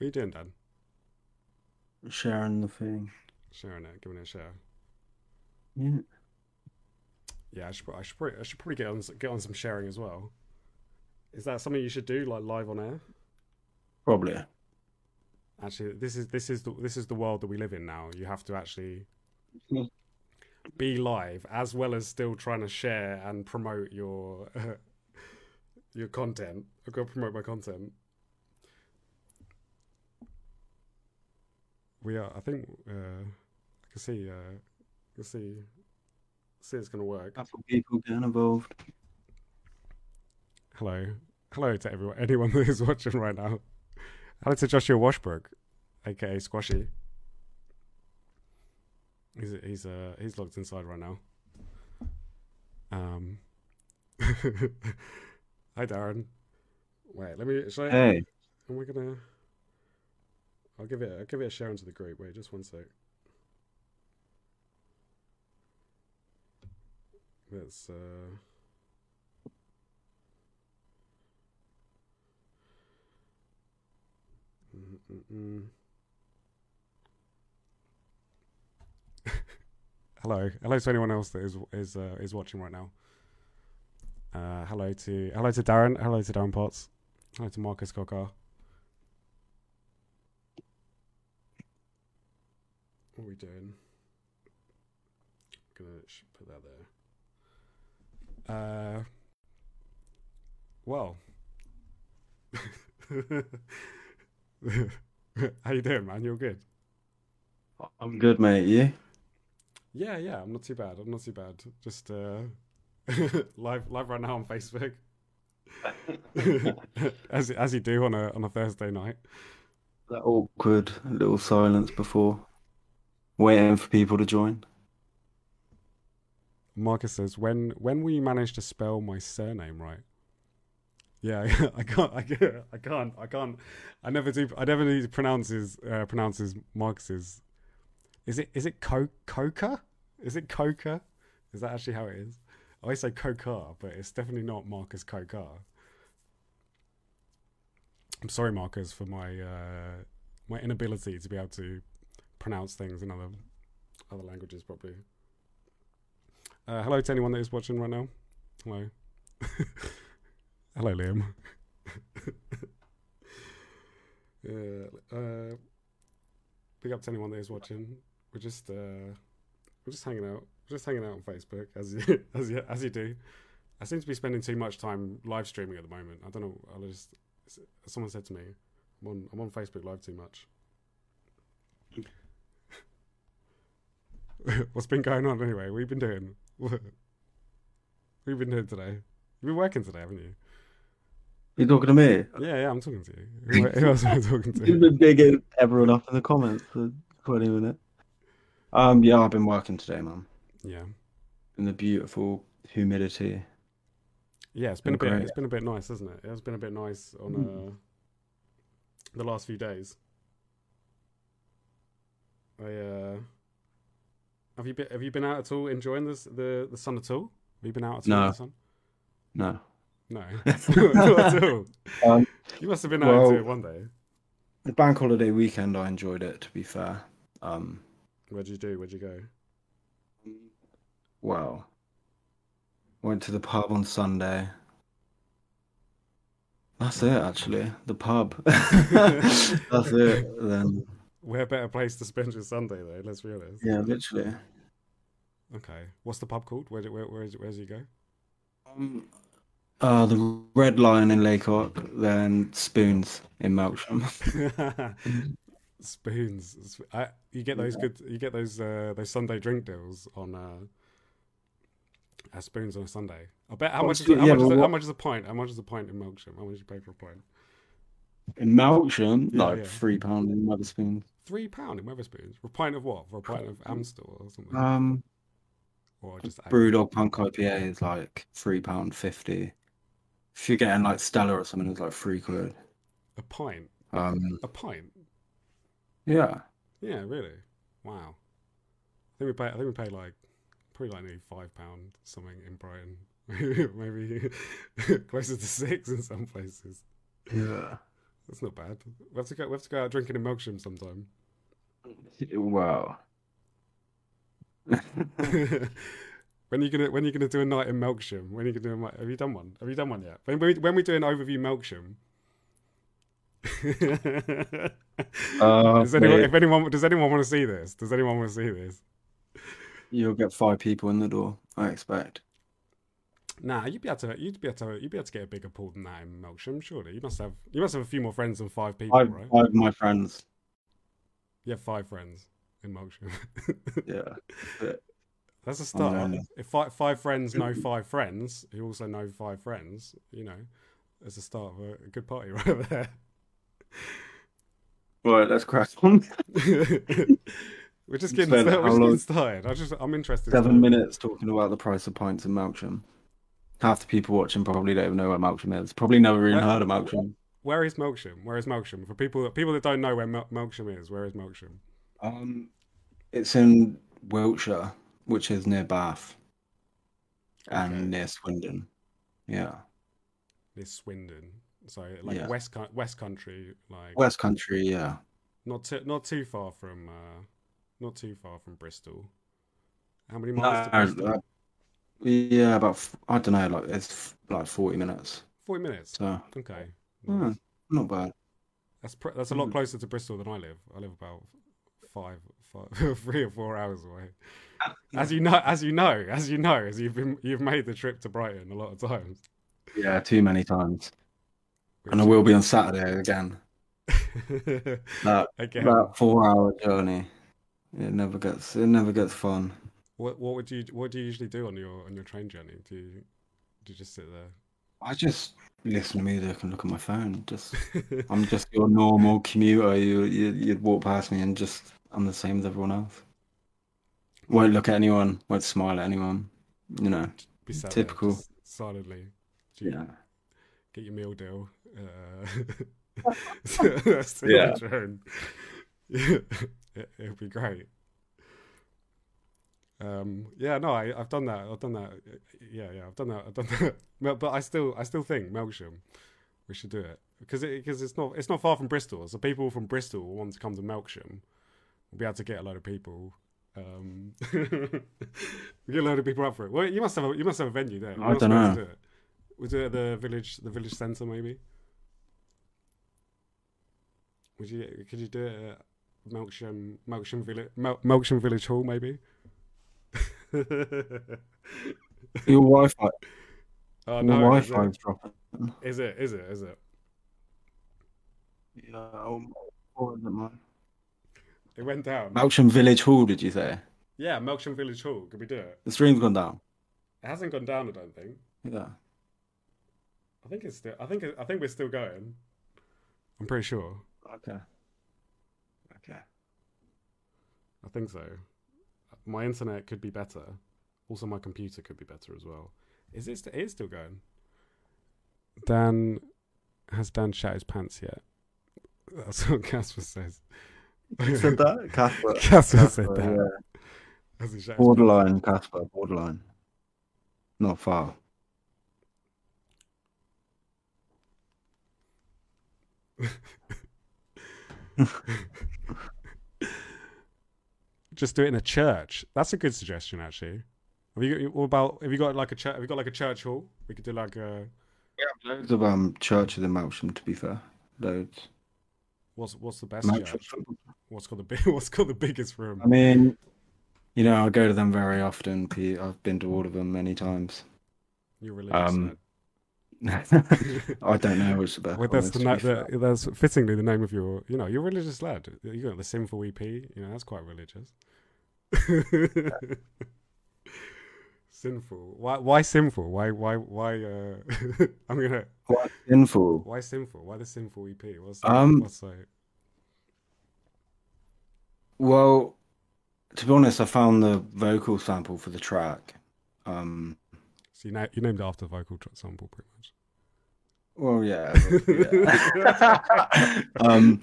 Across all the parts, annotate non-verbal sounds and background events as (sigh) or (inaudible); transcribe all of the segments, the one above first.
What are you doing, Dan? Sharing the thing. Sharing it, giving it a share. Yeah. Yeah, I should. I should. Probably, I should probably get on get on some sharing as well. Is that something you should do, like live on air? Probably. Actually, this is this is the this is the world that we live in now. You have to actually be live as well as still trying to share and promote your (laughs) your content. I've got to promote my content. We are. I think uh, I can see. Uh, I can see. See, it's gonna work. couple people getting involved. Hello, hello to everyone, anyone (laughs) who is watching right now. Hello to Joshua Washbrook, aka Squashy. He's he's uh he's locked inside right now. Um. (laughs) Hi, Darren. Wait, let me. Should I, Hey, Am we gonna? I'll give it. I'll give it a share into the group. Wait, just one sec. Let's. uh... (laughs) Hello, hello to anyone else that is is uh, is watching right now. Uh, hello to hello to Darren. Hello to Darren Potts. Hello to Marcus Cocker. What are we doing? gonna put that there. Uh, well. (laughs) How you doing, man? You're good. I'm good, mate. You? Yeah, yeah. I'm not too bad. I'm not too bad. Just uh, (laughs) live, live right now on Facebook, (laughs) as as you do on a on a Thursday night. That awkward little silence before waiting for people to join. Marcus says, "When when will you manage to spell my surname right?" Yeah, (laughs) I can't. I can't. I can't. I. I never do. I never pronounce uh, pronounces Marcus's. Is it is it co coca? Is it coca? Is that actually how it is? I always say coca, but it's definitely not Marcus Coca. I'm sorry, Marcus, for my uh, my inability to be able to pronounce things in other other languages properly. Uh, hello to anyone that is watching right now. Hello. (laughs) hello, Liam. (laughs) yeah. Uh, big up to anyone that is watching. We're just uh, we're just hanging out. We're just hanging out on Facebook as you (laughs) as you as you do. I seem to be spending too much time live streaming at the moment. I don't know. I just someone said to me, "I'm on I'm on Facebook Live too much." (laughs) What's been going on anyway? What have you been doing? (laughs) What have you been doing today? You've been working today, haven't you? You talking to me? Yeah, yeah, I'm talking to you. (laughs) Who, else am I talking You've been bigging everyone up in the comments for 20 minutes. Um, yeah, I've been working today, man. Yeah, In the beautiful humidity. yeah. It's been a bit. Great. It's been a bit nice, hasn't it? It's been a bit nice on uh, the last few days. I uh, have you been have you been out at all enjoying this the the sun at all? Have you been out at all No. the sun? No. No, (laughs) not at all. (laughs) Um, You must have been out well- it one day. the bank holiday weekend, I enjoyed it, to be fair. Um, What'd you do? Where'd you go? well, went to the pub on Sunday. That's it, actually. The pub. (laughs) That's it. Then, Where better place to spend your Sunday though? Let's be honest. yeah, literally. Okay. What's the pub called? Where where where where's you go? Um, uh, the Red Lion in Lacock, then Spoons in Melksham. (laughs) Spoons. I, you get those good. You get those uh, those Sunday drink deals on uh, Spoons on a Sunday. I bet. How Oh, much? Is, so- how, yeah, much is a, how much is a pint? How much is a pint in Melksham? How much do you pay for a pint? In Melksham, Yeah, like yeah. three pound in Wetherspoons. Three pound in Wetherspoons for a pint of what? For a pint of Amstel or something? Um, or just Brewdog Punk IPA is like three pound fifty. If you're getting like Stella or something, it's like three quid. a pint? Um, A pint? yeah. Yeah, really. Wow. I think we pay. I think we pay like probably like nearly five pound something in Brighton. (laughs) Maybe (laughs) closer to six in some places. Yeah. That's not bad. We have to go. We have to go out drinking in Melksham sometime. Wow. (laughs) when are you gonna When are you gonna do a night in Melksham? When are you gonna do? A, mi- have you done one? Have you done one yet? When we when we do an overview Melksham. Uh, (laughs) does anyone, if anyone does anyone want to see this? Does anyone want to see this? you'll get five people in the door, I expect. Nah, you'd be able to you'd be able to you'd be able to get a bigger pool than that in Melksham. Surely you must have you must have a few more friends than five people, Five, right? five of my friends. You have five friends in Melksham. (laughs) Yeah. That's a start. If five, five friends know (laughs) five friends who also know five friends, you know, it's a start of a, good party (laughs) right over there. Right, let's crack on. we're just getting started. We're just getting started. I just I'm interested. Seven minutes talking about the price of pints in Melksham. Half the people watching probably don't even know where Melksham is. Probably never even Uh, heard of Melksham. Where is Melksham? Where is Melksham? For people that people that don't know where Mel- Melksham is, where is Melksham? Um, it's in Wiltshire, which is near Bath Okay. and near Swindon. Yeah, Near Swindon. So like Yeah. West West Country, like West Country. Yeah, not too not too far from uh, not too far from Bristol. How many miles to No, yeah, about I don't know, like it's like forty minutes. Forty minutes. So Okay. hmm, Nice. not bad. That's pr- that's a lot Mm. closer to Bristol than I live. I live about five, five (laughs) three or four hours away. (laughs) As you know, as you know, as you know, as you've been, you've made the trip to Brighton a lot of times. Yeah, too many times, and I will be on Saturday again. (laughs) That Again, that four-hour journey. It never gets. It never gets fun. What what would you what do you usually do on your on your train journey? Do you do you just sit there? I just listen to music and look at my phone. Just? (laughs) I'm just your normal commuter. You, you you'd walk past me and just I'm the same as everyone else. Won't look at anyone. Won't smile at anyone. You know. Be sat there typical. just silently. You Yeah. Get your meal deal. Uh, (laughs) (laughs) sit on Yeah. it, it'll be great. Um, yeah, no, I, I've done that. I've done that. Yeah, yeah, I've done that. I've done that. (laughs) But I still, I still think Melksham, we should do it because it, because it's not, it's not far from Bristol. So people from Bristol will want to come to Melksham. We'll be able to get a load of people. Um, (laughs) we get a load of people up for it. Well, you must have, a, you must have a venue there. You I dunno. do it. We'll do it at the village, the village centre, maybe. Would you? Could you do it at Melksham, Melksham Village, Mel, Melksham Village Hall, maybe? Your Wi-Fi. oh no! Is Wi-Fi it, is dropping. is it? Is it? Is it? Yeah. Or or is it mine? It went down. Melksham Village Hall. Did you say yeah, Melksham Village Hall. Could we do it? the stream's gone down? It hasn't gone down. I don't think. Yeah. I think it's still. I think. It, I think we're still going. I'm pretty sure. Okay. Okay. I think so. My internet could be better. Also, my computer could be better as well. Is it? St- it is still going. Dan has Dan shat his pants yet? That's what (laughs) Casper says. Who said that? (laughs) Casper. Casper said that. yeah. Has he shat his Borderline, Casper. Borderline. Not far. (laughs) Just do it in a church. That's a good suggestion, actually. Have you got, what about? Have you got like a church? Have you got like a church hall? We could do like a. Yeah, loads of um churches in Melksham. To be fair, loads. What's what's the best Melksham. church? What's called the big? (laughs) What's called the biggest room? I mean, you know, I go to them very often. I've been to all of them many times. You're religious. Um, lad. (laughs) I don't know the best Well, that's the, to na- the that's fittingly the name of your. You know, you're a religious lad. You got the sinful EP. You know, that's quite religious. (laughs) sinful. Why? Why sinful? Why? Why? Why? Uh, (laughs) I'm gonna. Quite sinful. Why sinful? Why the sinful EP? What's the, Um, what's like? Well, to be honest, I found the vocal sample for the track. Um, So you, na- you named it after the vocal sample, pretty much. well, yeah. yeah. (laughs) um,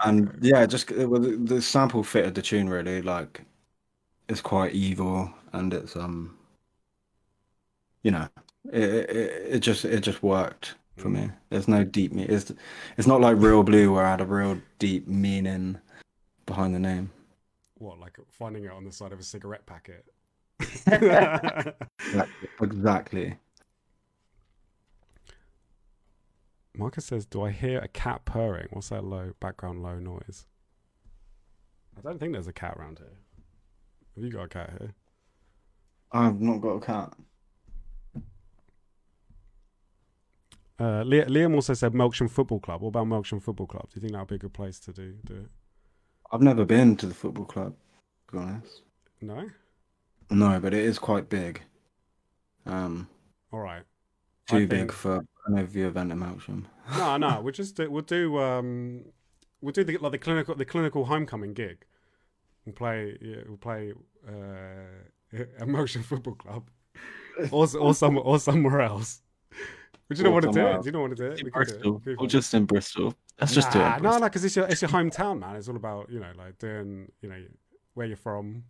and yeah, just it, was the sample fitted the tune really. Like, it's quite evil, and it's um, you know, it it, it just it just worked. for Mm. me. There's no deep me. It's it's not like Real Blue where I had a real deep meaning behind the name. What, like finding it on the side of a cigarette packet? Exactly. (laughs) exactly. Marcus says, "Do I hear a cat purring? What's that low background low noise?" I don't think there's a cat around here. Have you got a cat here? I've not got a cat. Uh, Liam also said Melksham Football Club. What about Melksham Football Club? Do you think that would be a good place to do do it? I've never been to the football club, to be honest. No. No, but it is quite big. Um, All right. too I big for an overview event in Melksham. No, no. (laughs) We'll just do, we'll do um we'll do the like the clinical the clinical homecoming gig. We'll play yeah, we'll play uh, (laughs) Emotion Football Club, or or some or somewhere else. Would you Or want to do it? you not want to do it? In We could do it. Bristol, or just in Bristol. Let's just do it. Nah, No, Bristol. no, because it's your it's your hometown, man. It's all about you know like doing you know where you're from.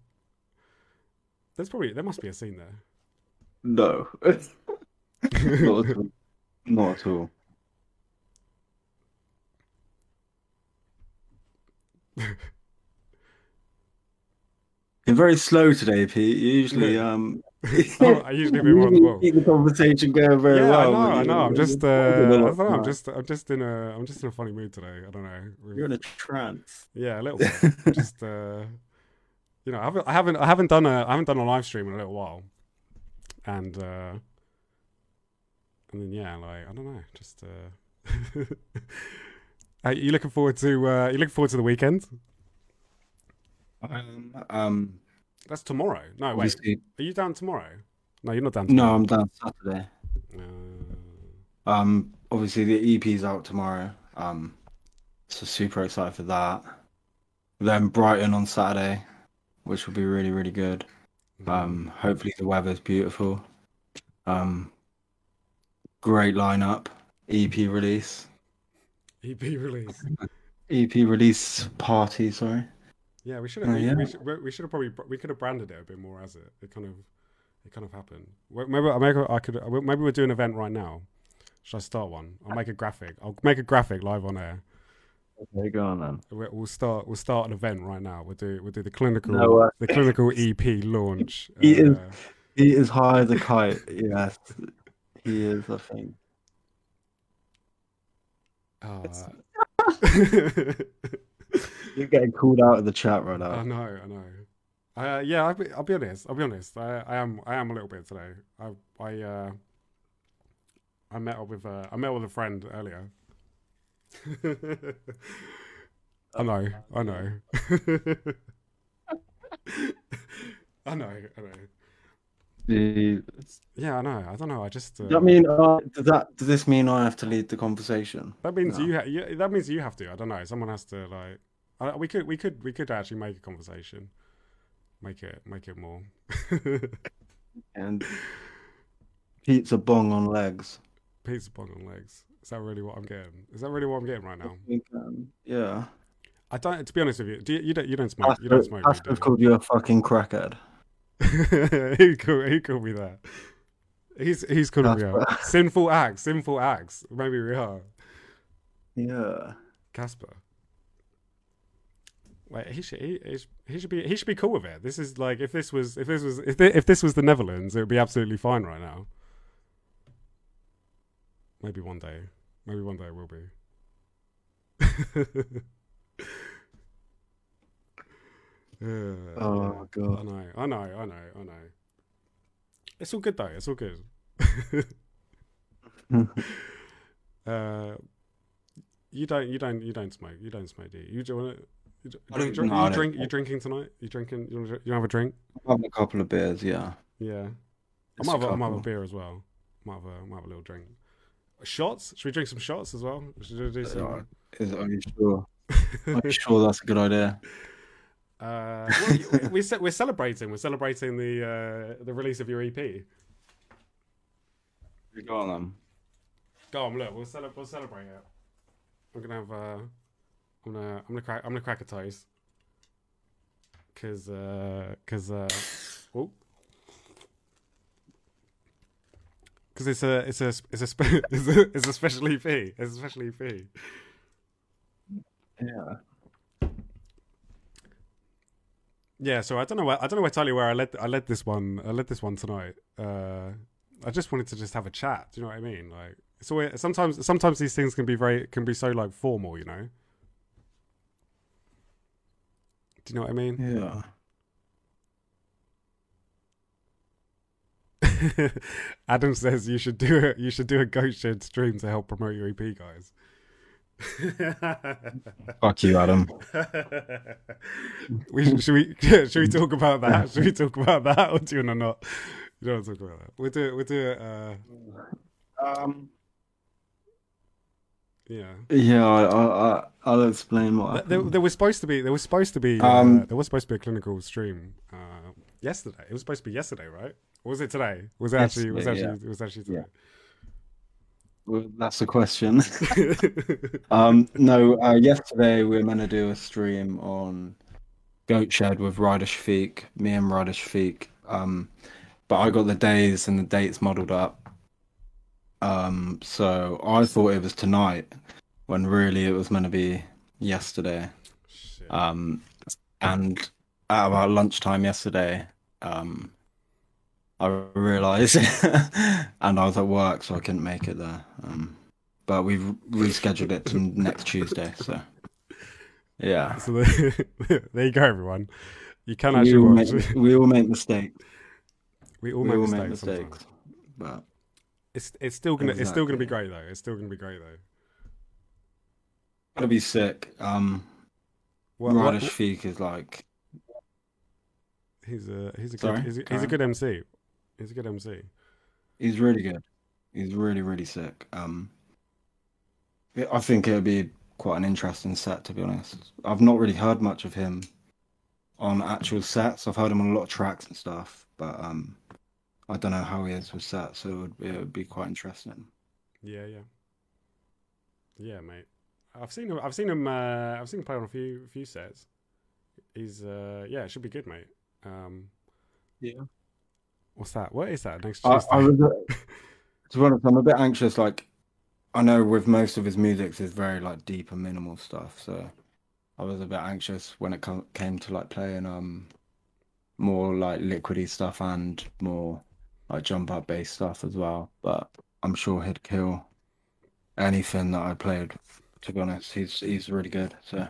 There's probably there must be a scene there. No, (laughs) not at all. Not at all. (laughs) You're very slow today, Pete. You usually (laughs) um. Oh, I usually be more on the ball. keep the conversation going very yeah, well. I know, I know. I'm just, uh, I don't know. I'm just, I'm just in a, I'm just in a funny mood today. I don't know. We've- You're in a trance. Yeah, a little bit. just, uh, you know, I haven't, I haven't, I haven't done a, I haven't done a live stream in a little while, and, uh, and then yeah, like I don't know, just. Uh, (laughs) Are you looking forward to? Uh, you looking forward to the weekend? Um, um, That's tomorrow. No, wait. Are you down tomorrow? No, you're not down Tomorrow. no. I'm down Saturday. Uh, Um, obviously the EP's out tomorrow. Um, so super excited for that. Then Brighton on Saturday, which will be really really good. Um, hopefully the weather's beautiful. Um, great lineup. EP release. EP release. (laughs) EP release party. Sorry. Yeah, we should have. We, yeah. we should, we- we should have probably. We could have branded it a bit more as it. It kind of. It kind of happened. Maybe, maybe I could. Maybe we'll do an event right now. Should I start one? I'll make a graphic. I'll make a graphic live on air. Okay, go on then. We- We'll start. We'll start an event right now. We'll do. We'll do the clinical. No, uh, the clinical EP launch. He is- uh, He is high as a kite. yes, he is. I think. uh, (laughs) You're getting called out of the chat right now. I know. I know. Uh, yeah, I'll be, I'll be honest. I'll be honest. I, I am. I am a little bit today. I. I. Uh, I met up with. Uh, I met with a friend earlier. (laughs) I know. I know. (laughs) I know. I know. Yeah, I know. I don't know. I just. Uh, that mean uh, does that does this mean I have to lead the conversation? That means No. you, ha- you. That means you have to. I don't know. Someone has to like. Uh, we could. We could. We could actually make a conversation. Make it. Make it more. (laughs) And pizza bong on legs. Pizza bong on legs. Is that really what I'm getting? Is that really what I'm getting right now? We can- um, Yeah. I don't. To be honest with you, do you, you don't. You don't smoke. You don't smoke. weed, Pastor's do called you a fucking crackhead. he called. He called me that. He's he's called me out. Sinful acts. Sinful acts. Maybe we are. Yeah. Casper. Wait, he should he, he sh- he should be he should be cool with it. This is like if this was if this was if thi- if this was the Netherlands, it would be absolutely fine right now. Maybe one day, maybe one day it will be. (laughs) Yeah, Oh yeah. my I know, I know, I know, I know. It's all good though. It's all good. (laughs) uh, you don't, you don't, you don't smoke. You don't smoke, do you? You do want to? You, do- I don't- drink, no, you don't drink? You smoke. drinking tonight? You drinking? You, wanna, you have a drink? I'm having a couple of beers, yeah. Yeah. I might have, a, I a might have a beer as well. Might have a, might have a little drink. Shots? Should we drink some shots as well? Should we do some? Is, are you sure? Are you sure that's a good idea? (laughs) Uh, well, we, we're celebrating. We're celebrating the uh, the release of your EP. You go on then. Go on, look. We'll, cele- we'll celebrate it. I'm gonna have. Uh, I'm gonna. I'm gonna crack. I'm gonna crack a toast. Cause. Uh, Cause. Uh, oh. Because it's a it's a it's a, spe- (laughs) it's a it's a special EP. It's a special EP. Yeah. Yeah, so I don't know. Where, I don't know entirely where I led. I led this one. I led this one tonight. Uh, I just wanted to just have a chat. Do you know what I mean? Like, it's always, sometimes sometimes these things can be very can be so like formal. You know. Do you know what I mean? Yeah. (laughs) Adam says you should do it. You should do a ghost shed stream to help promote your EP, guys. (laughs) Fuck you, Adam. we should, should we (laughs) should we talk about that? Should we talk about that, or do you want to not? You don't want to talk about that. We'll do it. We'll do it. Uh, Um. yeah. Yeah, I, I, I- I'll explain what. There, happened. there was supposed to be. There was supposed to be. Uh, Um, there was supposed to be a clinical stream uh, yesterday. It was supposed to be yesterday, right? Or was it today? Was it actually? Was actually? It was actually today. Well, that's the question. (laughs) (laughs) um, no, uh, yesterday we were meant to do a stream on Goat Shed with Ryder Shafiq, me and Ryder Shafiq. Um, but I got the days and the dates muddled up. Um, so I thought it was tonight, when really it was meant to be yesterday. Shit. Um, and at about lunchtime yesterday, um, I realised, (laughs) and I was at work, so I couldn't make it there. Um, but we've rescheduled it to next Tuesday. So, yeah, So the, (laughs) there you go, everyone. You can we actually all, watch. make, we all make mistakes. we all We make all mistakes. make mistakes. But It's it's still gonna it's still gonna be great though. It's still gonna be great though. gotta be sick. Um, What, Ryder what- Shafiq is like, he's a he's a Sorry? good he's a, he's a good MC. He's a good MC. he's really good. He's really, really sick. Um, I think it'll be quite an interesting set, to be honest. I've not really heard much of him on actual sets. I've heard him on a lot of tracks and stuff, but um, I don't know how he is with sets, so it would, it would be quite interesting. Yeah, yeah, yeah, mate. I've seen him. I've seen him. Uh, I've seen him play on a few few sets. He's uh, yeah, it should be good, mate. Um, Yeah. What's that? What is that? Next I, Tuesday. I was, uh, (laughs) to be honest, I'm a bit anxious. Like, I know with most of his music, it's very like deep and minimal stuff. So I was a bit anxious when it com- came to like playing um more like liquidy stuff and more like jump up bass stuff as well. But I'm sure he'd kill anything that I played. To be honest, he's he's really good. So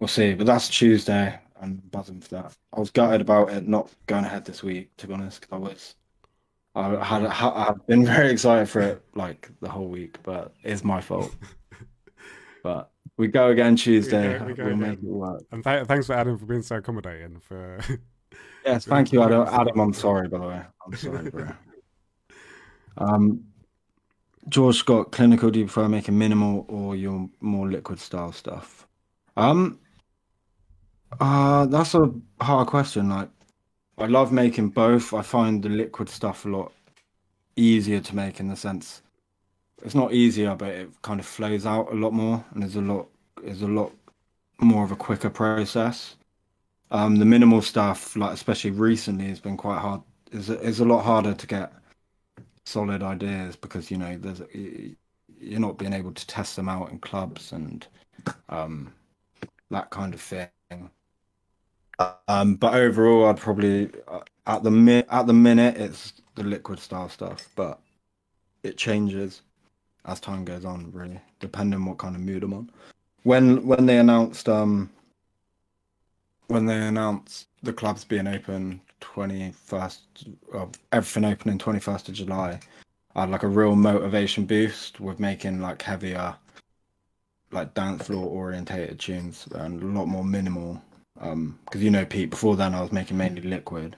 we'll see. But that's Tuesday. I'm buzzing for that. I was gutted about it not going ahead this week. To be honest, 'cause I was. I had I- I've been (laughs) very excited for it like the whole week, but it's my fault. (laughs) But we go again Tuesday. we go We'll make it work. and th- thanks for Adam for being so accommodating. For (laughs) Yes, thank you, Adam. Adam, I'm sorry, by the way. I'm sorry, bro. Um, George Scott, clinical. Do you prefer making minimal or your more liquid style stuff? Um, uh, that's a hard question. Like, I love making both. I find the liquid stuff a lot easier to make in the sense it's not easier, but it kind of flows out a lot more, and there's a lot is a lot more of a quicker process. Um, the minimal stuff, like especially recently, has been quite hard. is is a lot harder to get solid ideas because you know there's you're not being able to test them out in clubs and um, that kind of thing. Um, but overall, I'd probably uh, at the mi- at the minute it's the liquid style stuff, but it changes as time goes on, really, depending what kind of mood I'm on. When when they announced um when they announced the clubs being open 21st of everything opening 21st of July, I had like a real motivation boost with making like heavier like dance floor orientated tunes and a lot more minimal um because you know Pete before then I was making mainly liquid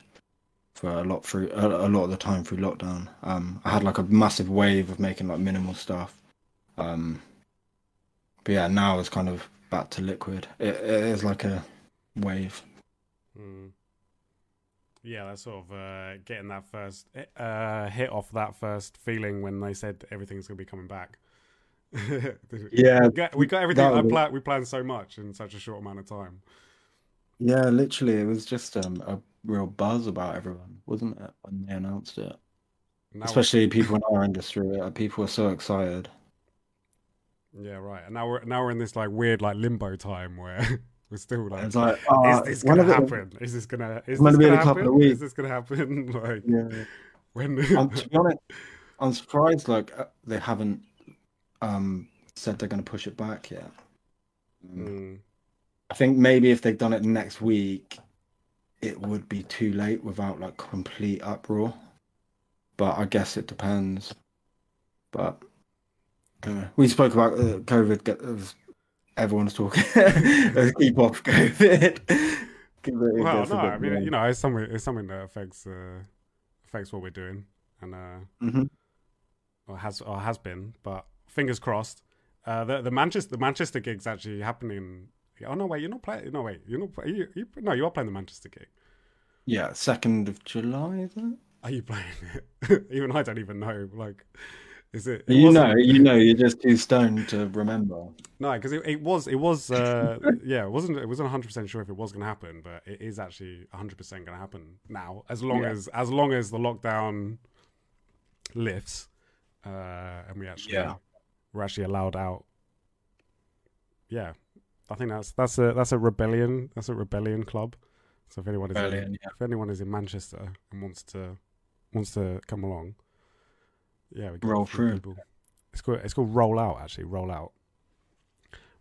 for a lot through a, a lot of the time through lockdown um I had like a massive wave of making like minimal stuff um but yeah now it's kind of back to liquid it, it is like a wave Mm. Yeah, that's sort of uh, getting that first uh, hit off that first feeling when they said everything's going to be coming back. (laughs) Yeah, we got, we got everything. that I was- pla- we planned so much in such a short amount of time. Yeah, literally, it was just um, a real buzz about everyone, wasn't it, when they announced it? Now, especially people in our industry. uh, People are so excited. yeah, right. And now we're now we're in this like weird like limbo time where (laughs) we're still like, It's like, uh, is this gonna happen? Is this gonna is gonna be in gonna a couple happen? Is this gonna happen? (laughs) like Yeah. when? (laughs) um, to be honest, I'm surprised like uh, they haven't um said they're going to push it back yet. Um, Mm, I think maybe if they'd done it next week, it would be too late without like complete uproar. But I guess it depends. But uh, we spoke about uh, COVID. Get, uh, everyone's talking. (laughs) Let's keep off COVID. (laughs) It well, no, I mean more- you know it's something it's something that affects uh, affects what we're doing and uh, Mhm. or has or has been. But fingers crossed. Uh, the the Manchester the Manchester gig's actually happening. Oh no, wait, you're not playing. No, wait, you're not. You, you, no, you are playing the Manchester gig. Yeah, second of July. Is it? Are you playing it? (laughs) even I don't even know. Like, is it? it You know, you know, you're just too stoned to remember. No, because it, it was it was uh, (laughs) yeah, it wasn't it wasn't 100 percent sure if it was going to happen, but it is actually 100 percent going to happen now. As long Yeah. as as long as the lockdown lifts, uh, and we actually Yeah. we're actually allowed out. Yeah, I think that's that's a that's a rebellion. That's a rebellion club. So if anyone is in, yeah. if anyone is in Manchester and wants to wants to come along, yeah, we roll through. People. It's called it's called roll out actually. Roll out,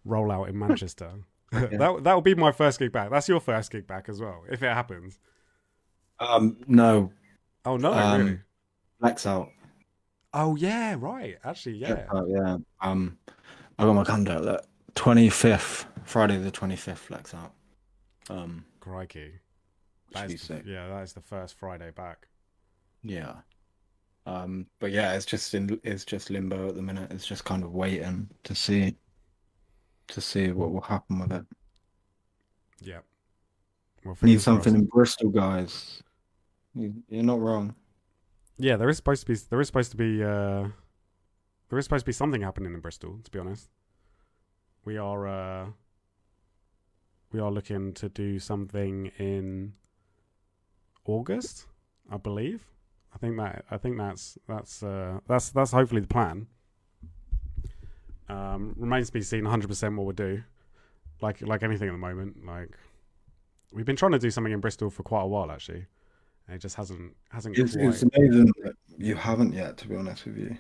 roll out in (laughs) Manchester. that that will be my first gig back. That's your first gig back as well, if it happens. Um, no. Oh no, um, really. Flex out. Oh yeah, right. Actually, yeah. Out, yeah. Um, I got my condo. Look. 25th, Friday the 25th, flex out. Um, Crikey. That is, yeah, that is the first Friday back. Yeah. Um, but yeah, it's just in it's just limbo at the minute. It's just kind of waiting to see to see what will happen with it. Yeah. Well, Need something in Bristol, guys. You're not wrong. Yeah, there is supposed to be there is supposed to be uh, there is supposed to be something happening in Bristol. To be honest, we are uh we are looking to do something in August, I believe. I think that I think that's that's uh that's that's hopefully the plan. Um remains to be seen 100% what we'll do. Like like anything at the moment, like we've been trying to do something in Bristol for quite a while actually. And it just hasn't hasn't It's, quite it's amazing that you haven't yet, to be honest with you.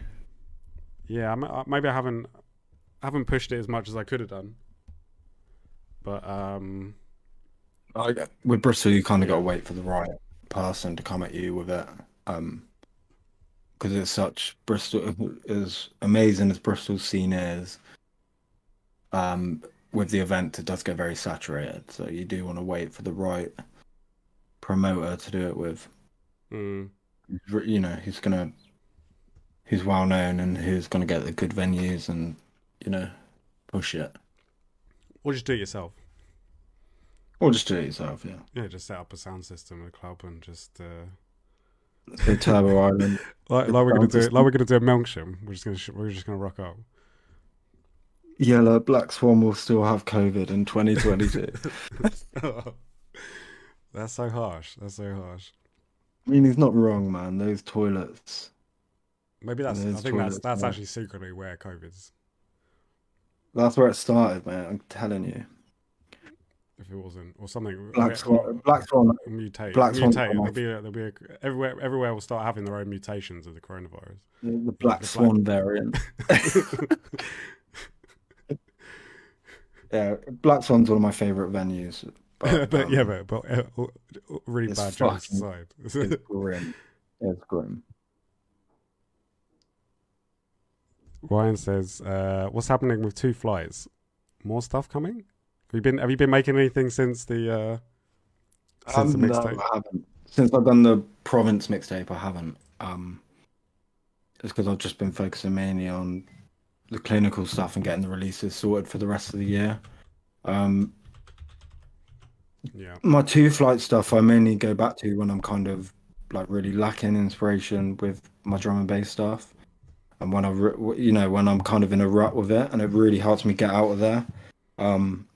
Yeah, uh, maybe I haven't haven't pushed it as much as I could have done. But um, Like with Bristol, you kind of got to wait for the right person to come at you with it. Um, because it's such Bristol as amazing as Bristol's scene is. Um, with the event, it does get very saturated, so you do want to wait for the right promoter to do it with. mm, You know, who's gonna, who's well known and who's gonna get the good venues and you know, push it. or just do it yourself. Or just do it yourself, yeah. Yeah, just set up a sound system at a club and just uh, The Turbo (laughs) Island. like, The like we're gonna do system. like we're gonna do a Melksham. We're just gonna sh- we're just gonna rock up. Yellow Black Swan will still have COVID in 2022. (laughs) That's so harsh. That's so harsh. I mean, he's not wrong, man. Those toilets. Maybe that's. I think that's toilets, that's yeah. actually secretly where COVID's. That's where it started, man. I'm telling you. If it wasn't, or something. Black Swan. Black Swan. Mutate. Black Swan's mutate. There'll be, a, there'll be a, everywhere. Everywhere will start having their own mutations of the coronavirus. The The Black black- Swan variant. (laughs) (laughs) Yeah, Black Swan's one of my favorite venues. but, (laughs) But, yeah, um, but but uh, really bad jokes aside. it's grim. It's grim. Ryan says, uh, "What's happening with two flights? More stuff coming? Have you been Have you been making anything since the uh, since Um, the no, mixtape? I haven't. Since I've done the province mixtape, I haven't. Um, it's because I've just been focusing mainly on the clinical stuff and getting the releases sorted for the rest of the year. Um, Yeah, my two flight stuff, I mainly go back to when I'm kind of like really lacking inspiration with my drum and bass stuff, and when I, you know, when I'm kind of in a rut with it, and it really helps me get out of there. Um,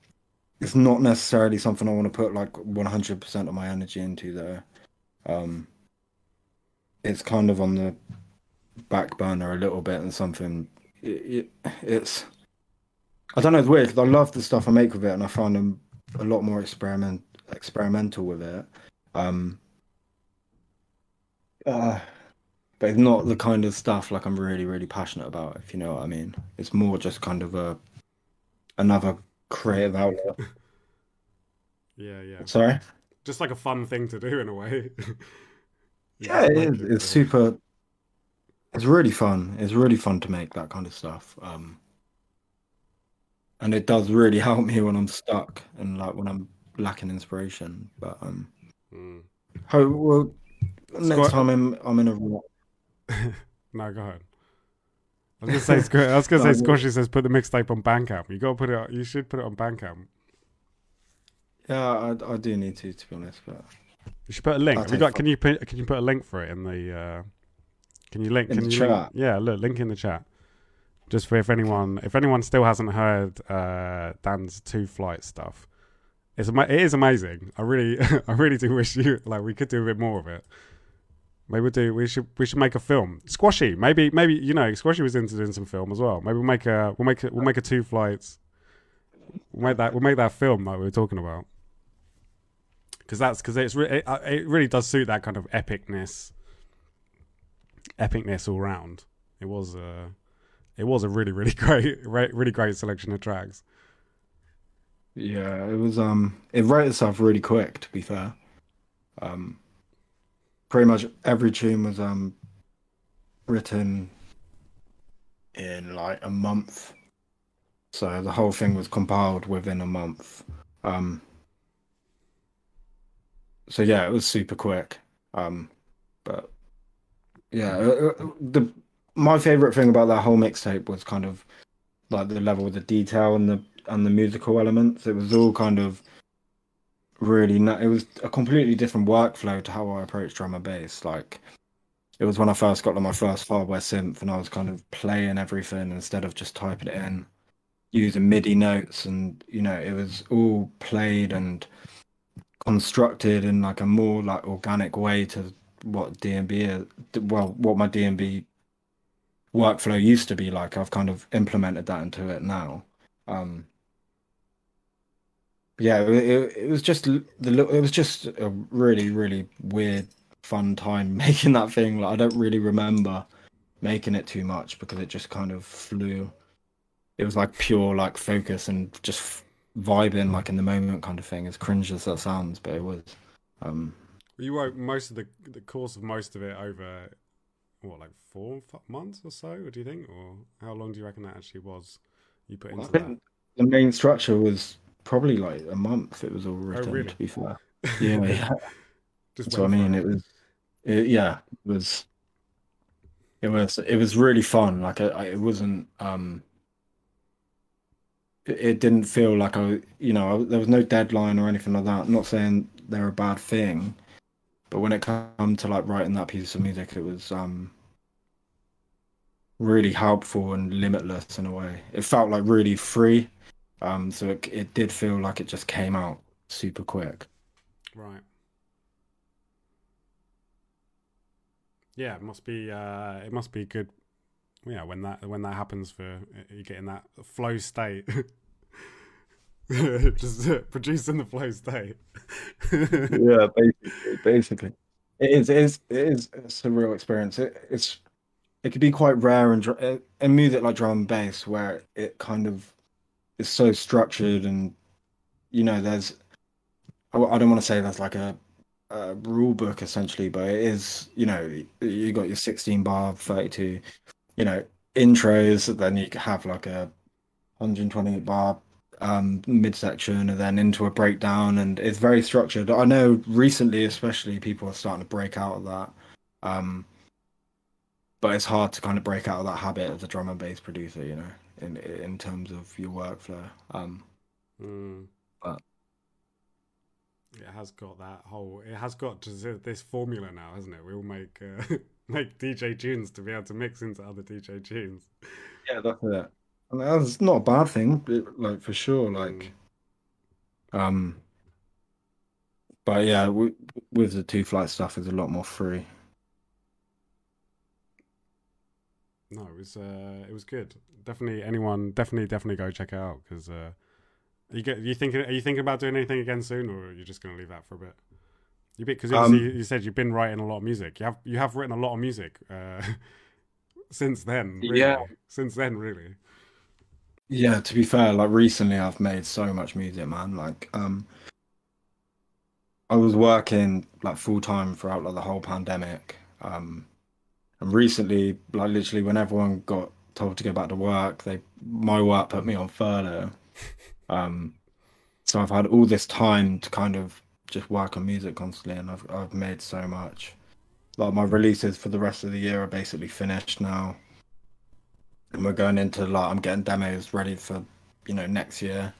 it's not necessarily something I want to put like 100% of my energy into though. Um, it's kind of on the back burner a little bit and something. It, it, it's I don't know. It's weird 'cause I love the stuff I make with it, and I find them a lot more experiment experimental with it. Um, uh, but it's not the kind of stuff like I'm really, really passionate about. If you know what I mean, it's more just kind of a another creative outlet. (laughs) Yeah, yeah. Sorry. Just like a fun thing to do in a way. (laughs) Yeah, it is. It's super. It's really fun. It's really fun to make that kind of stuff. Um, and it does really (laughs) help me when I'm stuck and like when I'm lacking inspiration. But um, Mm. hope well, next time I'm I'm in a rut. No, go ahead. I was gonna say, I was gonna say, (laughs) Squashy says put the mixtape on Bandcamp. You gotta put it. You should put it on Bandcamp. Yeah, I I do need to to be honest, but You should put a link. I'll Have you got? Can you put? Can you put a link for it in the? Uh, can you link? In can the you link- chat? yeah, look, link in the chat. Just for if anyone, if anyone still hasn't heard uh, Dan's two flight stuff, it's it is amazing. I really, (laughs) I really do wish you like we could do a bit more of it. Maybe we do. We should. We should make a film. Squashy. Maybe. Maybe you know. Squashy was into doing some film as well. Maybe we'll make a. We'll make. A, we'll make a two flights. We'll make that. We'll make that film like we were talking about. Because that's because it's re- it, uh, it really does suit that kind of epicness. Epicness all round. It was a. It was a really really (laughs) great re- really great selection of tracks. yeah, it was um it wrote itself really quick. To be fair, um, pretty much every tune was um written in like a month. So the whole thing was compiled within a month. Um, so yeah, it was super quick. Um, but yeah, uh, uh, the my favorite thing about that whole mixtape was kind of like the level of the detail and the and the musical elements. It was all kind of really. It was a completely different workflow to how I approach drum and bass. Like it was when I first got like my first hardware synth, and I was kind of playing everything instead of just typing it in, using MIDI notes, and you know it was all played and constructed in like a more like organic way to what DnB is. Well, what my DnB workflow used to be like. I've kind of implemented that into it now. Um, yeah, it, it, was just the it was just a really really weird fun time (laughs) making that thing. Like I don't really remember making it too much because it just kind of flew. It was like pure like focus and just vibing like in the moment kind of thing. As cringe as that sounds, but it was. Um, You wrote most of the the course of most of it over what like four months or so. What do you think, or how long do you reckon that actually was? You put I into that. the main structure was probably like a month. It was all written. really? To be fair, (laughs) yeah, yeah. (laughs) Just what I mean. It was, it, yeah, it was, it was, it was really fun. Like I, I, it wasn't, um, it, it didn't feel like I, you know, I, there was no deadline or anything like that. I'm not saying they're a bad thing, but when it come to like writing that piece of music, it was, um, really helpful and limitless in a way. It felt like really free. Um, so it, it did feel like it just came out super quick. Right. Yeah, it must be. Uh, it must be good. Yeah, when that when that happens for you get in that flow state. (laughs) Just uh, producing the flow state. (laughs) yeah, basically, basically, it is, it is, it is a real experience. It, it's, it could be quite rare in dr- in music like drum and bass, where it kind of is so structured, and you know, there's, I, don't want to say there's like a, a rule book essentially, but it is, you know, you got your 16 bar, 32, you know, intros, then you have like a 120 bar um midsection and then into a breakdown and it's very structured. I know recently especially people are starting to break out of that um but it's hard to kind of break out of that habit as a drum and bass producer you know in in terms of your workflow um Mm. But- it has got that whole. It has got this formula now, hasn't it? We all make uh, (laughs) make DJ tunes to be able to mix into other DJ tunes. yeah that's it and that's not a bad thing like for sure like um but yeah w- with the two flight stuff it's a lot more free no, it was uh, it was good. Definitely, anyone, definitely, definitely go check it out because uh, you get you thinking are you thinking about doing anything again soon, or are you just gonna leave that for a bit? You because Um, you, you said you've been writing a lot of music. You have you have written a lot of music uh, (laughs) since then. Really. Yeah. since then, really. Yeah, to be fair, like recently I've made so much music, man. Like, um, I was working like full time throughout like the whole pandemic. Um, and recently, like literally when everyone got told to go back to work, they my work put me on furlough. (laughs) Um, so I've had all this time to kind of just work on music constantly, and I've I've made so much. Like my releases for the rest of the year are basically finished now and we're going into like I'm getting demos ready for you know next year.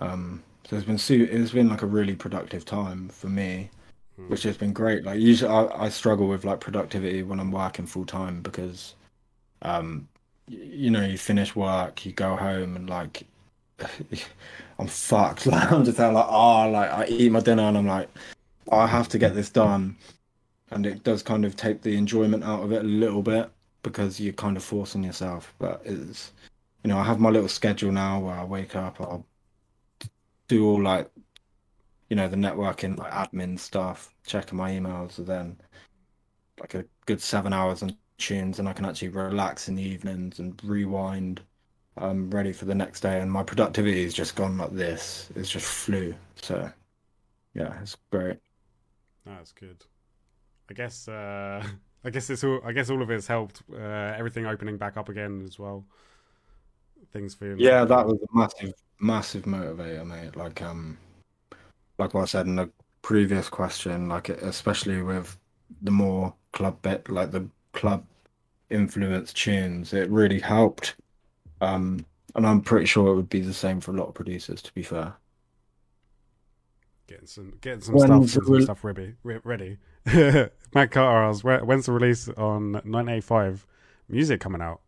Um, so it's been su- it's been like a really productive time for me, Hmm. which has been great. Like usually I, I struggle with like productivity when I'm working full time because, um, you know you finish work, you go home and like (laughs) I'm fucked. (laughs) Like I'm just like oh like I eat my dinner and I'm like I have to get this done, and it does kind of take the enjoyment out of it a little bit because you're kind of forcing yourself. But it's, you know, I have my little schedule now where I wake up, I'll do all like, you know, the networking, like admin stuff, checking my emails, and then like a good seven hours on tunes, and I can actually relax in the evenings and rewind. I'm ready for the next day, and my productivity has just gone like this. It's just flew. So, yeah, it's great. That's good. I guess uh, (laughs) I guess it's all I guess all of it's helped. Uh, everything opening back up again as well. Things feeling Yeah, that was a massive, massive motivator, mate. Like, um, like what I said in the previous question, like especially with the more club bit, like the club influence tunes, it really helped. Um, and I'm pretty sure it would be the same for a lot of producers. To be fair. getting some getting some When's stuff the some stuff ready ready. (laughs) Matt Carter asks, when's the release on 985 music coming out?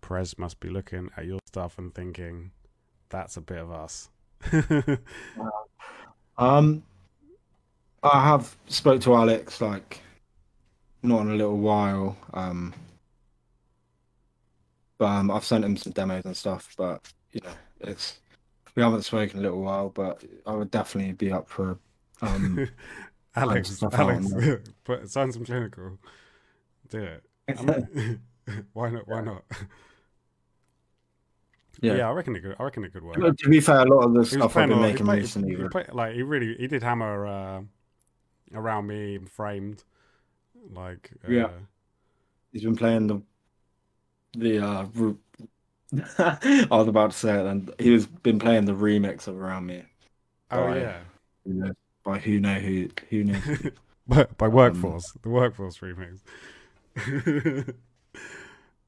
Prez must be looking at your stuff and thinking, that's a bit of us. (laughs) Um, I have spoke to Alex like not in a little while. Um, but um, I've sent him some demos and stuff. But you know, it's we haven't spoken in a little while. But I would definitely be up for. Um, (laughs) Alex, Alex, (laughs) put sign some clinical. Do it. I mean, (laughs) why not? Why not? Yeah. Yeah, I reckon it could. I reckon it could work. To be fair, a lot of the He stuff I've been a lot- he making played- recently. he played- like he really, he did hammer uh, around me and framed. Like uh, Yeah. He's been playing the the uh re- (laughs) I was about to say it then. He was been playing the remix of Around Me Oh Right. yeah. you know, by who know who who knows. (laughs) by, Um, by workforce, the workforce remix. (laughs)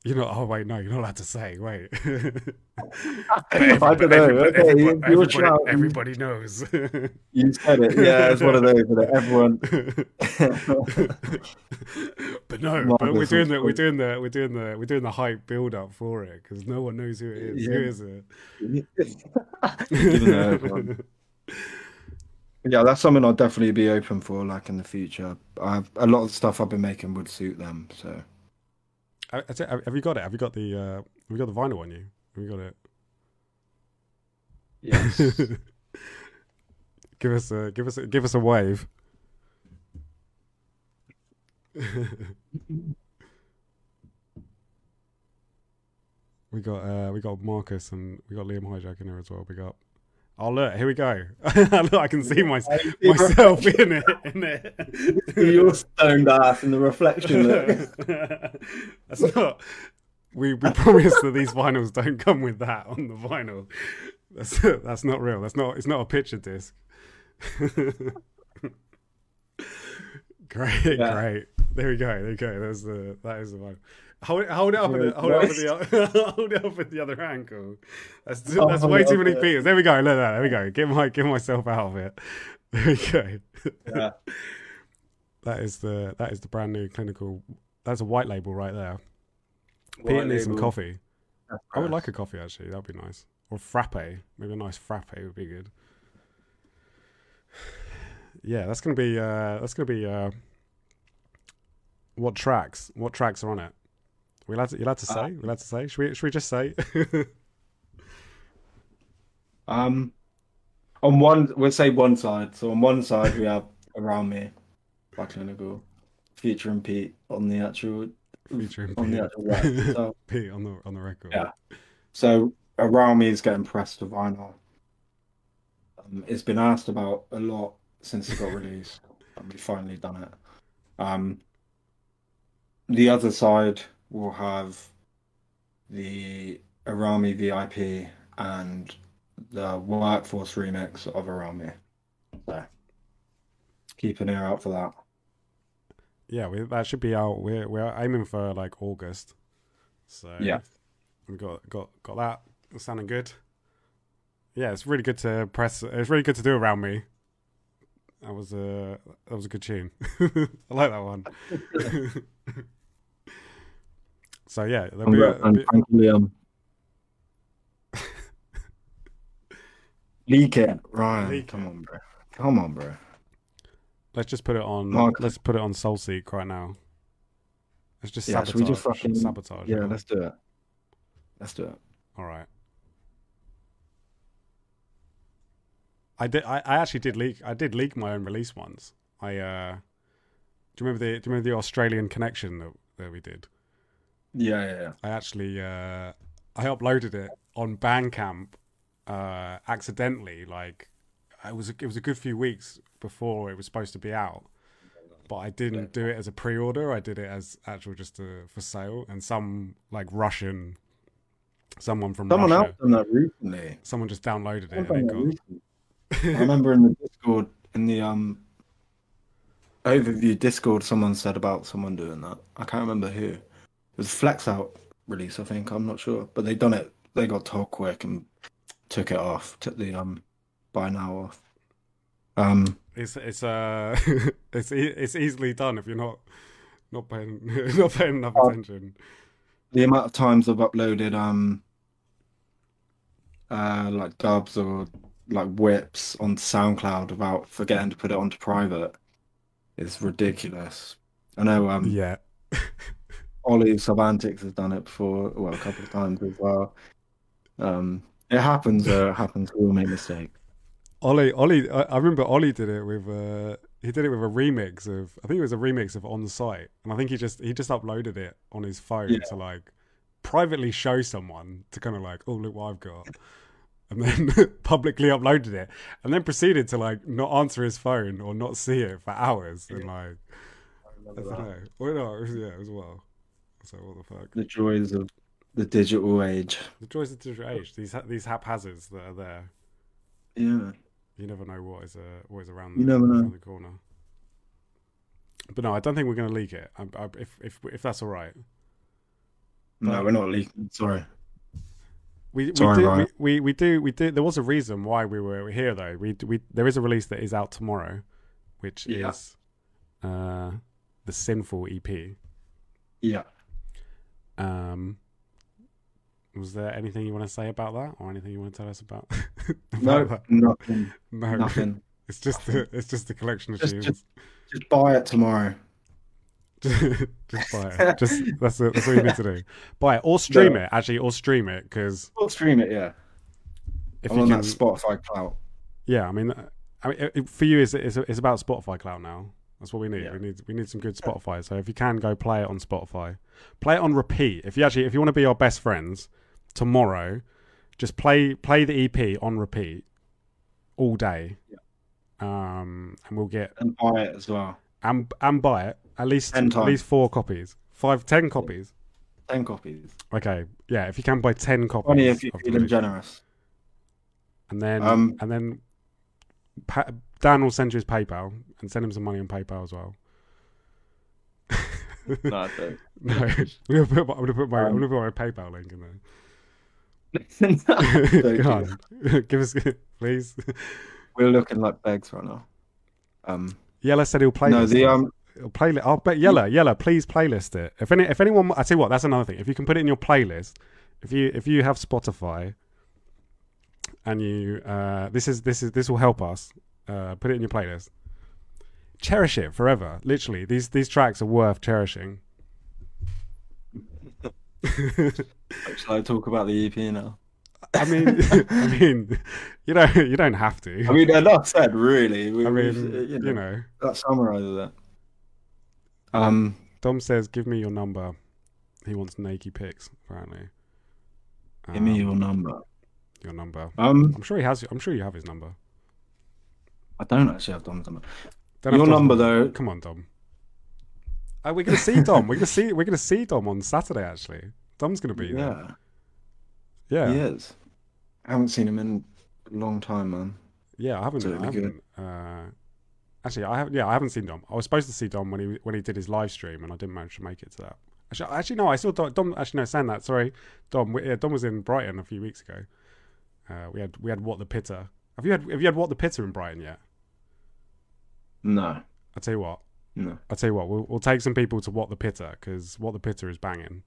you're not. Oh wait, no, you're not allowed to say. Wait. (laughs) I don't know. Okay, you- you were everybody, everybody knows. (laughs) You said it. Yeah, it's one of those that everyone. (laughs) but no, Marvelous but we're doing the we're doing the we're doing the we're doing the hype build up for it because no one knows who it is. Who Yeah. is it? Even though everyone- yeah, that's something I'll definitely be open for, like in the future. I've, a lot of the stuff I've been making would suit them. So I- I tell- have you got it? Have you got the uh, have you got the vinyl on you? Have you got it? yes, (laughs) give us a give us a, give us a wave. (laughs) we got uh we got Marcus and we got Liam Hijack in there as well. We got oh look here we go. (laughs) look, I can see my, myself in it (laughs) in it. your stoned ass in the reflection. (laughs) That's not. We we promise that these vinyls don't come with that on the vinyl. That's that's not real. That's not. It's not a picture disc. great, Yeah. great. There we go. There we go. There's the. That is the vinyl. Hold, hold it up. At the, hold it up at the. (laughs) Hold it up at the other ankle. That's Oh, that's way too many there. Peters. There we go. Look at that. There we go. Get my get myself out of it. (laughs) There we go. Yeah. (laughs) That is the that is the brand new clinical. That's a white label right there. White Peter needs some coffee. I would like a coffee actually. That'd be nice. Or frappe. Maybe a nice frappe would be good. (sighs) Yeah, that's gonna be. Uh, that's gonna be. Uh, what tracks? What tracks are on it? We allowed to, you allowed to say? Uh, we allowed to say? Should we, should we just say? (laughs) Um, on one, we'll say one side. So on one side we have around me by clinical, featuring Pete on the actual Featuring on Pete. the actual. So, (laughs) Pete on the on the record. Yeah. so around me is getting pressed to vinyl. Um, it's been asked about a lot since it got (laughs) released, and we finally done it. Um, the other side will have the Around Me VIP and the Workforce remix of Around Me. So keep an ear out for that. Yeah, we, that should be out. We're we're aiming for like August. So Yeah. we got got got that It's sounding good. Yeah, it's really good to press. It's really good to do around me. That was a that was a good tune. (laughs) I like that one. (laughs) so yeah, there'll be, a- And be- thankfully, um, leak it, Ryan. Leak come on, bro. Come on, bro. let's just put it on. Mark. Let's put it on Soulseek right now. Let's just Yeah, sabotage. should we just fucking- sabotage. Yeah, it. let's do it. Let's do it. All right. I did. I, I actually did leak. I did leak my own release once. I. uh Do you remember the? Do you remember the Australian connection that, that we did? Yeah, yeah, yeah. I actually. uh I uploaded it on Bandcamp uh accidentally. Like, it was. A, it was a good few weeks before it was supposed to be out. But I didn't do it as a pre-order. I did it as actual just uh for sale. And some like Russian, someone from Someone Russia, else done that recently. someone just downloaded it done it got. (laughs) I remember in the Discord, in the um overview Discord, someone said about someone doing that. I can't remember who. It was Flex Out release, I think. I'm not sure, but they done it. They got told quick and took it off. Took the um buy now off. Um, It's it's uh (laughs) it's e- it's easily done if you're not not paying (laughs) not paying enough Oh. attention. the amount of times I've uploaded um uh like dubs or like whips on SoundCloud without forgetting to put it onto private is ridiculous. I know um Yeah, (laughs) Ollie Savantics has done it before, well, a couple of times as well. Um, it happens. Uh, it (laughs) happens. We all make mistakes. Ollie Ollie. I, I remember Ollie did it with uh he did it with a remix of I think it was a remix of On Site, and I think he just he just uploaded it on his phone Yeah. to like privately show someone to kind of like oh look what I've got. (laughs) And then (laughs) publicly uploaded it, and then proceeded to like not answer his phone or not see it for hours, and like I don't know. Well, no, it was, yeah, was well. So what the fuck? The joys of the digital age. The joys of digital age. These these haphazards that are there. Yeah. You never know what is uh, what is around. You the, never know. around the corner. But no, I don't think we're going to leak it. I, I, if if if that's all right, No, we're not leaking. Sorry. we we, Sorry, do, we we we do we do. There was a reason why we were here though. We we there is a release that is out tomorrow, which Yeah. is uh the Sinful EP. Yeah. Um, was there anything you want to say about that, or anything you want to tell us about? No, (laughs) about that? nothing. (laughs) no, (laughs) Nothing. It's just the, it's just a collection of Just- tunes. just- Just buy it tomorrow. just buy it. Just that's it, that's all you need to do. Buy it or stream No. it. Actually, or stream it because We'll stream it. Yeah. if I'm you on can, that Spotify clout. yeah. I mean, I mean, it, for you, it's, it's it's about Spotify Cloud now. That's what we need. Yeah. We need we need some good Spotify. So if you can go play it on Spotify, play it on repeat. If you actually if you want to be our best friends tomorrow, just play play the EP on repeat all day. Um, and we'll get and buy it as well. and and buy it at least at least four copies, five, ten copies. Ten copies. Okay, yeah. If you can buy ten copies, Only if you're of feeling generous. and then Um, and then pa- Dan will send you his PayPal and send him some money on PayPal as well. (laughs) no, I don't. (laughs) no, I'm gonna put my, I'm gonna put my, I'm Um, gonna put my PayPal link in there. (laughs) Don't Go on, give us please. We're looking like bags right now. Um, Yella said he'll play. no, the um, He'll. I'll bet Yella, Yella, please playlist it. If any, if anyone, I tell you what, that's another thing. If you can put it in your playlist, if you if you have Spotify, and you, uh, this is this is this will help us. Uh, put it in your playlist. Cherish it forever. Literally, these these tracks are worth cherishing. (laughs) Shall I talk about the EP now? I mean, (laughs) I mean, you don't you don't have to. I mean, enough said. Really. We, I we- mean, you know, you know, that summarizes it. Um, Dom says, "Give me your number." He wants naked pics. Apparently, give me Um, your number. your number. Um, I'm sure he has. I'm sure you have his number. I don't actually have Dom's number. Don't Your number, though. Come on, Dom. Oh, we're gonna see Dom. We're gonna see. We're gonna see Dom on Saturday. Actually, Dom's gonna be there. Yeah, Yeah, he is. I haven't seen him in a long time, man. yeah. I haven't. So I haven't. Uh, actually, I have. Yeah, I haven't seen Dom. I was supposed to see Dom when he when he did his live stream, and I didn't manage to make it to that. Actually, actually, no. I saw Dom. Dom actually, no. Saying that, sorry, Dom. we- Yeah, Dom was in Brighton a few weeks ago. Uh, we had we had What the Pitta. Have you had Have you had What the Pitta in Brighton yet? No, I tell you what. no. I'll tell you what, we'll, we'll take some people to What the Pitta because What the Pitta is banging.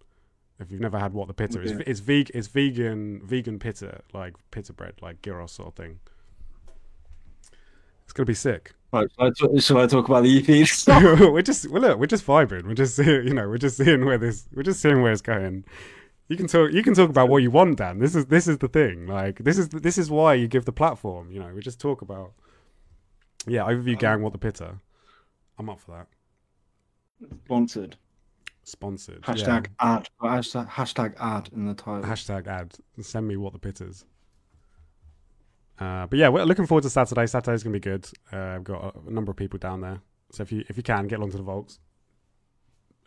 If you've never had What the Pitta, it's, Okay. it's, veg, it's vegan, vegan pitta, like pitta bread, like gyros sort of thing. It's gonna be sick. Right, shall I, talk, I about the EP? (laughs) we're just, well, look, we're just vibing. We're just, (laughs) you know, we're just seeing where this, we're just seeing where it's going. You can talk, you can talk about what you want, Dan. This is, this is the thing. Like, this is, this is why you give the platform. You know, we just talk about, yeah, overview Um, gang, What the Pitta. I'm up for that. Sponsored. Sponsored. yeah. Hashtag ad. Hashtag, hashtag ad in the title. hashtag ad send me What the Pittas uh, but yeah we're looking forward to saturday saturday's gonna be good uh, i've got a, a number of people down there so if you if you can get along to the Volks,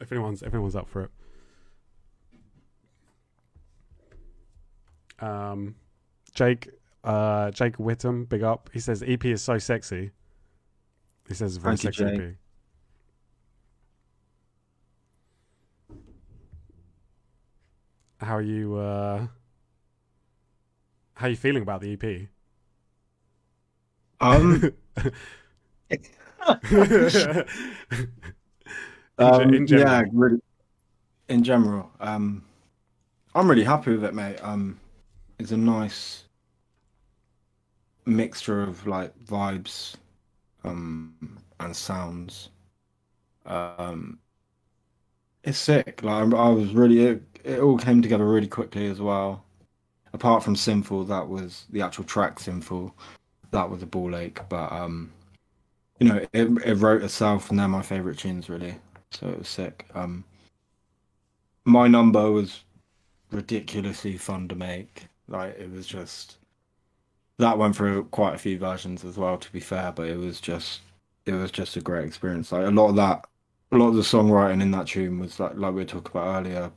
if anyone's if anyone's up for it um jake uh jake whittam big up he says ep is so sexy he says very Thank sexy you, ep how are you uh how are you feeling about the ep Um, (laughs) (laughs) In um, in general. yeah, really. In general, um, I'm really happy with it, mate. Um, it's a nice mixture of like vibes, um, and sounds. Um, it's sick. Like I, I was really, it, it all came together really quickly as well. Apart from Sinful, that was the actual track Sinful. That was a ball ache, but um, you know, it, it wrote itself, and they're my favorite tunes, really. So it was sick. Um, my number was ridiculously fun to make. Like it was just that went through quite a few versions as well. To be fair, but it was just it was just a great experience. Like a lot of that, a lot of the songwriting in that tune was like like we were talking about earlier,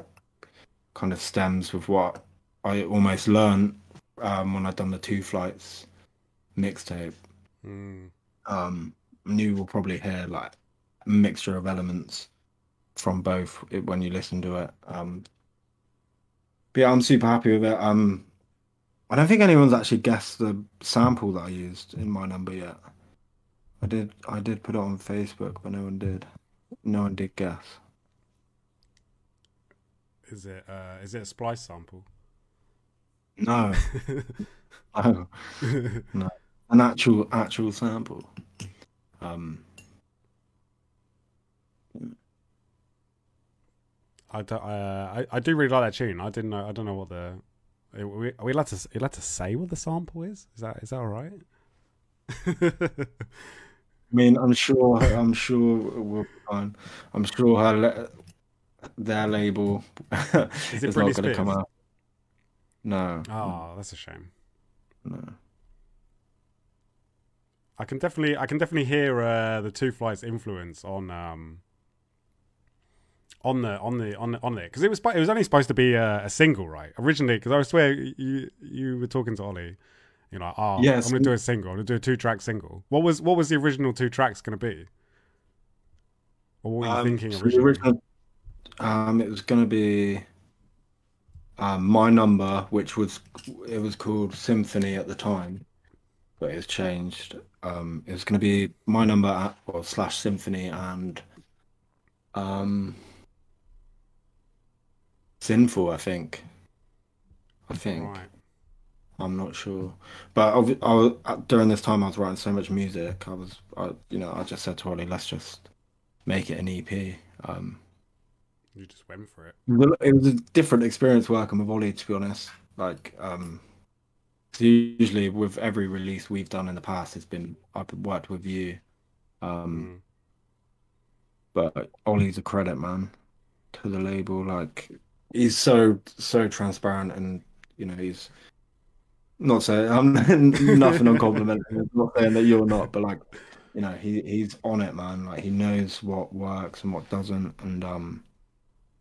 kind of stems with what I almost learned um, when I'd done the two flights mixtape Mm. um you will probably hear like a mixture of elements from both when you listen to it um but yeah i'm super happy with it um i don't think anyone's actually guessed the sample that i used in my number yet i did i did put it on facebook but no one did no one did guess is it uh is it a splice sample no (laughs) oh no. an actual actual sample um I, do, uh, I I do really like that tune. I didn't know. I don't know what the. Are we, are we allowed to? Allowed to say what the sample is? Is that is that all right? (laughs) I mean, I'm sure. I'm sure we'll be fine. I'm sure her le- their label (laughs) Is is not going to come out. No, oh, that's a shame. no. I can definitely I can definitely hear uh, the two flights influence on um on the on the on the, on it because it was it was only supposed to be a, a single right? Originally because I swear you you were talking to Ollie you know oh Yes. I'm gonna do a single. I'm gonna do a two track single. What was what was the original two tracks gonna be? Or what were you Um, thinking so originally? original- um, it was going to be um, my number, which was it was called Symphony at the time, but it's changed. Um, it was going to be my number at, or slash Symphony and um, Sinful, I think. I think. right I'm not sure, but I, I was, during this time I was writing so much music. I was, I, you know, I just said to Ollie, let's just make it an EP. Um, You just went for it. It was a different experience working with Ollie, to be honest. Like, um, usually with every release we've done in the past, it's been I've worked with you. Um, Mm. but Ollie's a credit man to the label. Like, he's so so transparent, and you know, he's not saying I'm (laughs) nothing on complimenting. I'm not saying that you're not, but like, you know, he he's on it, man. Like, he knows what works and what doesn't, and um,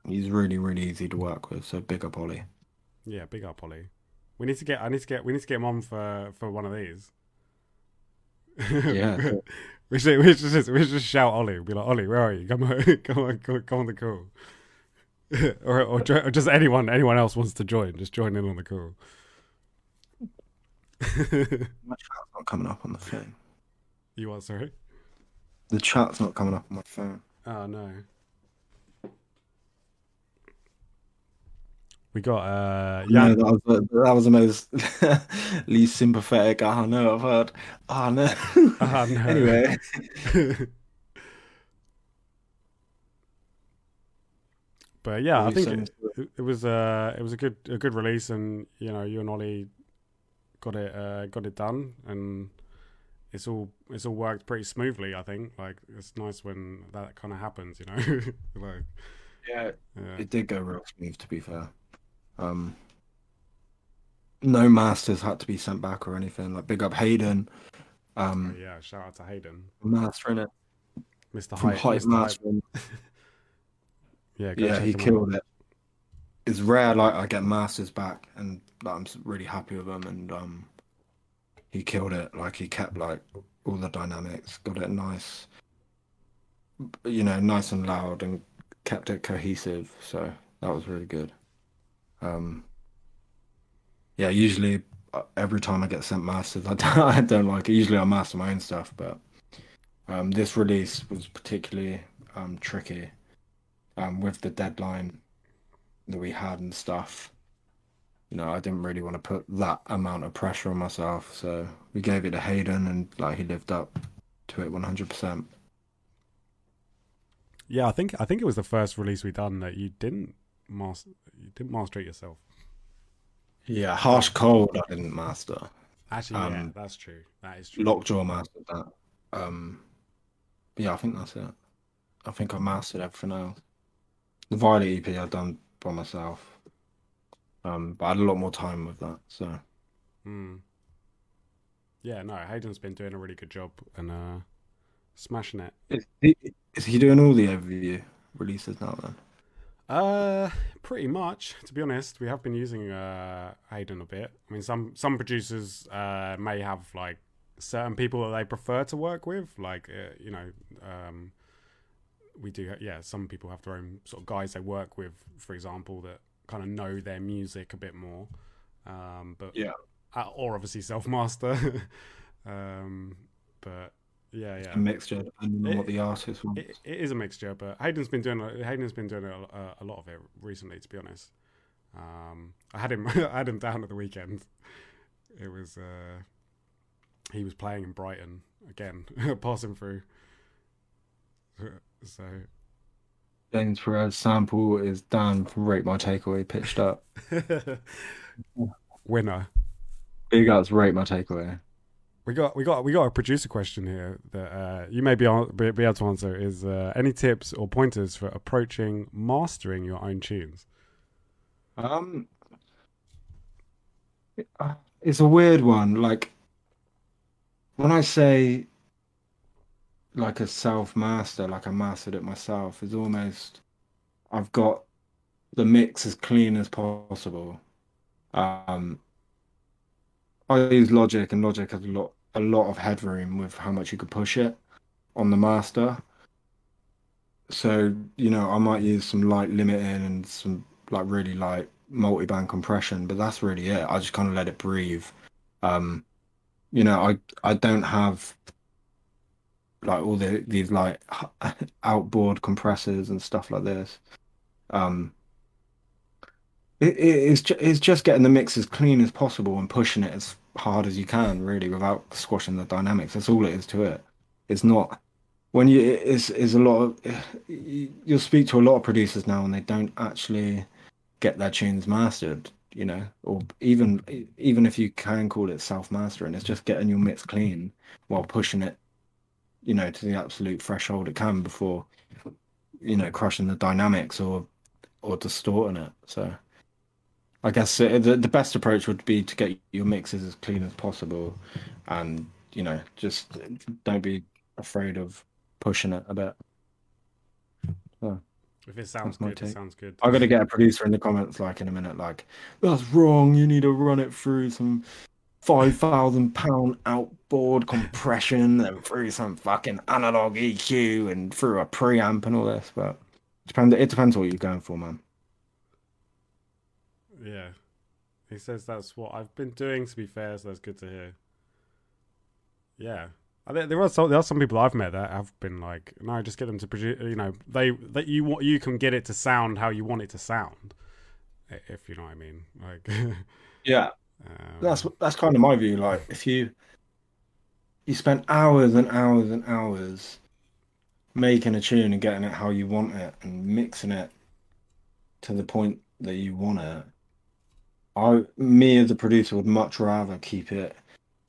he's really really easy to work with. So big up Ollie. Yeah, big up, Ollie. We need to get. I need to get. We need to get him on for for one of these. Yeah. (laughs) we should. We should just. We should just shout Ollie. Be like, Ollie, where are you? Come on, (laughs) come on, come on the call. (laughs) or, or or just anyone. Anyone else wants to join? Just join in on the call. (laughs) My chat's not coming up on the phone. you what? Sorry. The chat's not coming up on my phone. Oh no. We got uh Yeah, yeah. that was the, that was the most (laughs) least sympathetic. Oh know I've heard. Oh no. Ah, no. Anyway, but yeah, I think it, it, was uh it was a good a good release, and you know you and Ollie got it uh, got it done, and it's all it's all worked pretty smoothly. I think like it's nice when that kind of happens, you know. (laughs) like yeah, yeah. it did go real smooth. To be fair, um, no masters had to be sent back or anything. Like big up Hayden, Oh, um, yeah, shout out to Hayden, mastering it Mr. Hype Mr. Mastering. (laughs) Yeah, Yeah, he him out. killed it. It's rare, like I get masters back, and like, I'm really happy with him. And um, he killed it. Like he kept like all the dynamics, got it nice, you know, nice and loud, and kept it cohesive. So that was really good. Um, yeah, usually uh, every time I get sent masters, (laughs) I don't, I don't like it. Usually I master my own stuff, but um, this release was particularly um, tricky um, with the deadline that we had and stuff. You know, I didn't really want to put that amount of pressure on myself, so we gave it to Hayden, and like he lived up to it 100%. Yeah, I think I think it was the first release we done that you didn't master you didn't master it yourself. Yeah, harsh cold I didn't master. Actually, yeah, Um, that's true. That is true. Lockjaw mastered that. Um, yeah, I think that's it. I think I mastered everything else. The Violet EP I've done by myself. Um, but I had a lot more time with that, so. Hmm. Yeah, no, Hayden's been doing a really good job and uh, smashing it. Is he, is he doing all the overview releases now then? Uh, pretty much. To be honest, we have been using uh Hayden a bit. I mean, some some producers uh may have like certain people that they prefer to work with. Like, uh, you know, um, we do. Yeah, some people have their own sort of guys they work with, for example, that kind of know their music a bit more. Um, but Yeah. uh, or obviously self master. (laughs) um, but yeah, yeah. A mixture depending on It- what the artist wants. It, it is a mixture, but Hayden's been doing a- Hayden's been doing a, a, a lot of it recently. To be honest, um, I had him (laughs) I had him down at the weekend. It was uh, he was playing in Brighton again, (laughs) passing through. So James Perez sample is done. from Rate My Takeaway pitched up. (laughs) winner. Big ups, Rate My Takeaway. We got we got we got a producer question here that uh, you may be, be be able to answer. Is uh, any tips or pointers for approaching mastering your own tunes? Um, uh, it's a weird one. Like when I say like a self master, like I mastered it myself, is almost I've got the mix as clean as possible. Um, I use Logic, and Logic has a lot a lot of headroom with how much you could push it on the master. So, you know, I might use some light limiting and some like really light multi-band compression, but that's really it. I just kind of let it breathe. Um, you know, I I don't have like all the these like (laughs) outboard compressors and stuff like this. Um, it, it, it's ju- it's just getting the mix as clean as possible and pushing it as hard as you can, really, without squashing the dynamics. That's all it is to it. It's not when you is is a lot of (sighs) you'll speak to a lot of producers now and they don't actually get their tunes mastered you know or even even if you can call it self mastering it's just getting your mix clean while pushing it you know to the absolute threshold it can before you know crushing the dynamics or or distorting it so i guess uh, the, the best approach would be to get your mixes as clean as possible and you know just don't be afraid of pushing it a bit. So, if it sounds good, it sounds good. I'm gonna get a producer in the comments like in a minute, like that's wrong. You need to run it through some five thousand pound outboard compression and through some fucking analog EQ and through a preamp and all this. But it depends. It depends what you're going for, man. Yeah, he says that's what I've been doing. To be fair, so that's good to hear. Yeah, there are some there are some people I've met that have been like, no, just get them to produce. You know, they that you want you can get it to sound how you want it to sound, if you know what I mean. Like, (laughs) yeah, um, that's that's kind of my view. Like, if you you spend hours and hours and hours making a tune and getting it how you want it and mixing it to the point that you want it, I me as a producer would much rather keep it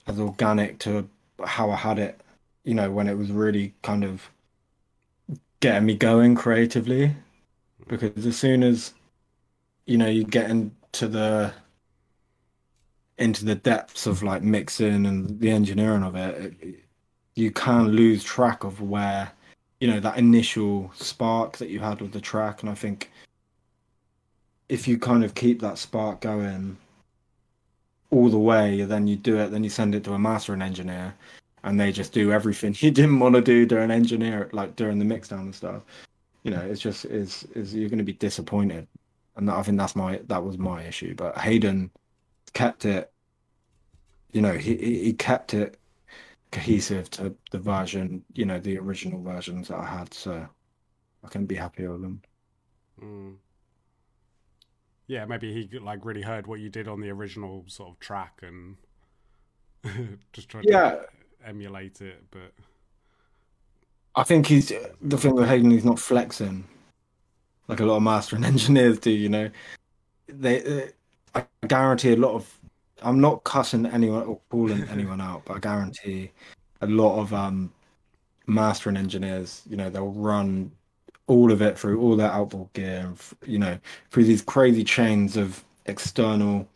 as organic to how I had it, you know, when it was really kind of getting me going creatively. Because as soon as you know you get into the into the depths of like mixing and the engineering of it, it you can lose track of where you know that initial spark that you had with the track and i think if you kind of keep that spark going all the way, then you do it, then you send it to a mastering engineer, and they just do everything (laughs) you didn't want to do during engineer, like during the mixdown and stuff. You know, it's just is is you're going to be disappointed, and I think that's my that was my issue. But Hayden kept it. You know, he he kept it cohesive to the version, you know, the original versions that I had. So I can be happy with them. Mm yeah, maybe he like really heard what you did on the original sort of track and (laughs) just tried yeah. to emulate it. But I think he's the thing with Hayden. He's not flexing like a lot of mastering (laughs) engineers do. You know, they. Uh, I guarantee a lot of. I'm not cussing anyone or calling anyone out, but I guarantee a lot of um mastering engineers. You know, they'll run all of it through all their outboard gear, and, you know, through these crazy chains of external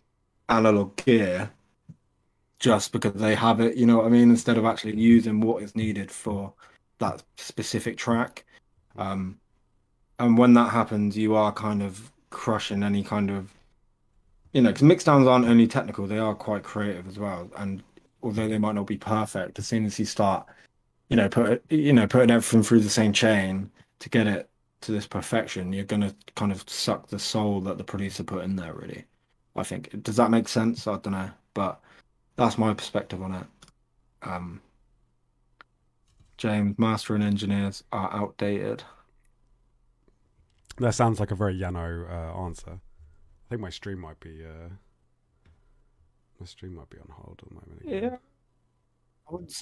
analog gear, just because they have it. You know what I mean? Instead of actually using what is needed for that specific track. Um, and when that happens, you are kind of crushing any kind of, you know, because mixdowns aren't only technical; they are quite creative as well. And although they might not be perfect, as soon as you start, you know, put you know, putting everything through the same chain, to get it to this perfection, you're going to kind of suck the soul that the producer put in there. Really, I think. Does that make sense? I don't know, but that's my perspective on it. Um, James, master and engineers are outdated. That sounds like a very Yano uh, answer. I think my stream might be uh, my stream might be on hold at the moment. Again. Yeah, I would.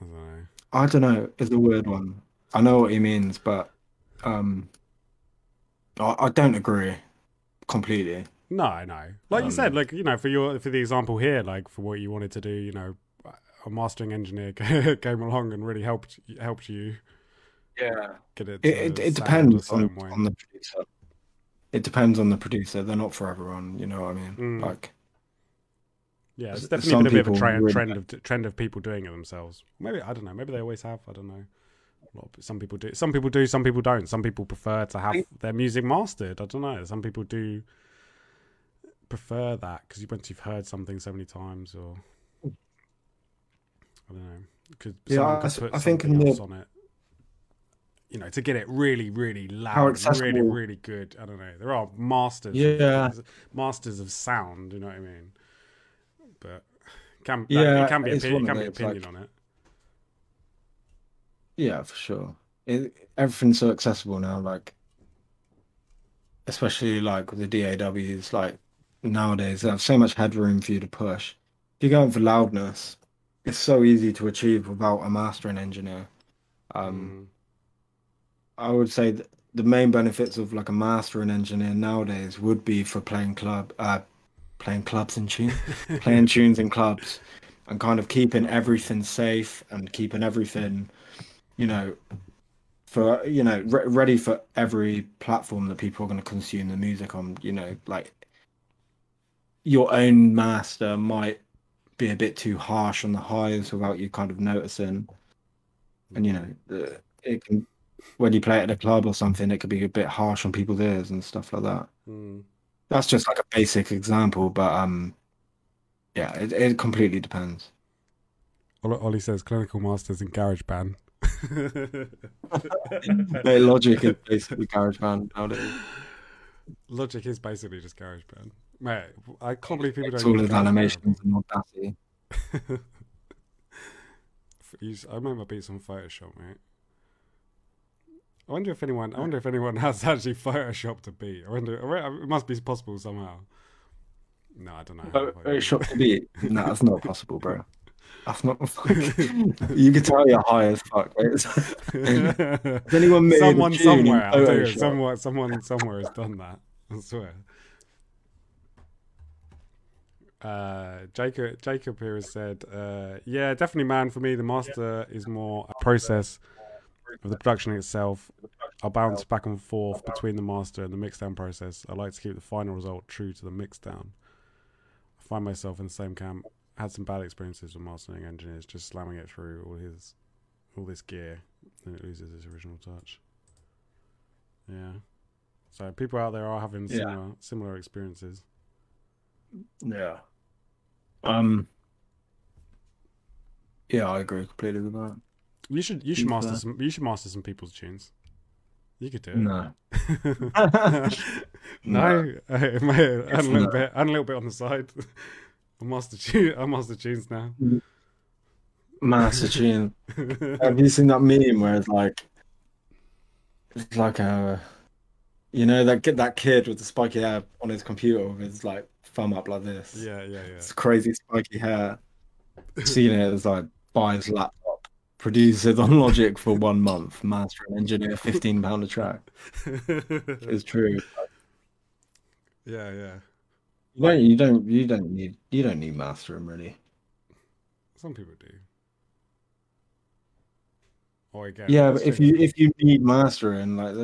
I don't know. I don't know. It's a weird one. I know what he means, but um, I, I don't agree completely. No, I know. Like um, you said, like you know, for your for the example here, like for what you wanted to do, you know, a mastering engineer (laughs) came along and really helped helped you. Yeah, get it. It, it, it depends on, on the producer. It depends on the producer. They're not for everyone. You know what I mean? Mm. Like, yeah, it's definitely been a bit of a trend, really trend of trend of people doing it themselves. Maybe I don't know. Maybe they always have. I don't know. Some people do. Some people do. Some people don't. Some people prefer to have their music mastered. I don't know. Some people do prefer that because once you've heard something so many times, or I don't know, because yeah, I, I think in the, on it. You know, to get it really, really loud, really, really good. I don't know. There are masters, yeah, masters of sound. You know what I mean? But can yeah, it can be, opinion, can be opinion like, on it. Yeah, for sure. It, everything's so accessible now, like especially like with the DAWs, like nowadays they have so much headroom for you to push. If you're going for loudness, it's so easy to achieve without a mastering engineer. Um, Mm. I would say the main benefits of like a master and engineer nowadays would be for playing club, uh, playing clubs and tune, (laughs) playing tunes in clubs, and kind of keeping everything safe and keeping everything, you know, for you know re- ready for every platform that people are going to consume the music on. You know, like your own master might be a bit too harsh on the highs without you kind of noticing, and you know, it can when you play it at a club or something, it could be a bit harsh on people's ears and stuff like that. Mm. That's just like a basic example, but um, yeah, it, it completely depends. Ollie Ollie says clinical masters in GarageBand. (laughs) Hey, Logic is basically GarageBand nowadays. Logic is basically just GarageBand. Mate, I can't believe people It's don't all use of GarageBand. animations and Audacity. (laughs) Use- I remember beats on Photoshop, mate. I wonder if anyone. I wonder if anyone (laughs) has actually photoshopped a beat. I wonder. It must be possible somehow. No, I don't know. how Oh, to oh, Photoshop. to beat. No, that's not possible, bro. That's not. (laughs) (laughs) you can tell you're high as fuck. Right? Has anyone made someone a somewhere, I'll tell you, someone, someone somewhere has done that. I swear. Uh, Jacob Jacob here has said, uh, "Yeah, definitely, man. For me, the master is more a process of the production itself. I'll bounce back and forth between the master and the mixdown process. I like to keep the final result true to the mixdown. I find myself in the same camp. Had some bad experiences with mastering engineers, just slamming it through all his all this gear, and it loses its original touch. Yeah. So people out there are having Yeah. similar similar experiences. Yeah. Um. Yeah, I agree completely with that. You should you should master some you should master some people's tunes. You could do it. No. (laughs) no, (laughs) mate, and a little bit and a little bit on the side. (laughs) I master tune. I master tunes now. Master tune. Have you seen that meme where it's like, it's like a, you know, that kid, that kid with the spiky hair on his computer with his like thumb up like this. yeah, yeah, yeah. It's crazy spiky hair. Seeing it as like buy his laptop, produce it on Logic for one month, master and engineer, fifteen pound a track. (laughs) It's true. yeah, yeah. You don't, you don't, you don't need, you don't need mastering really. Some people do. Or again, Yeah, but if you if you need mastering, like,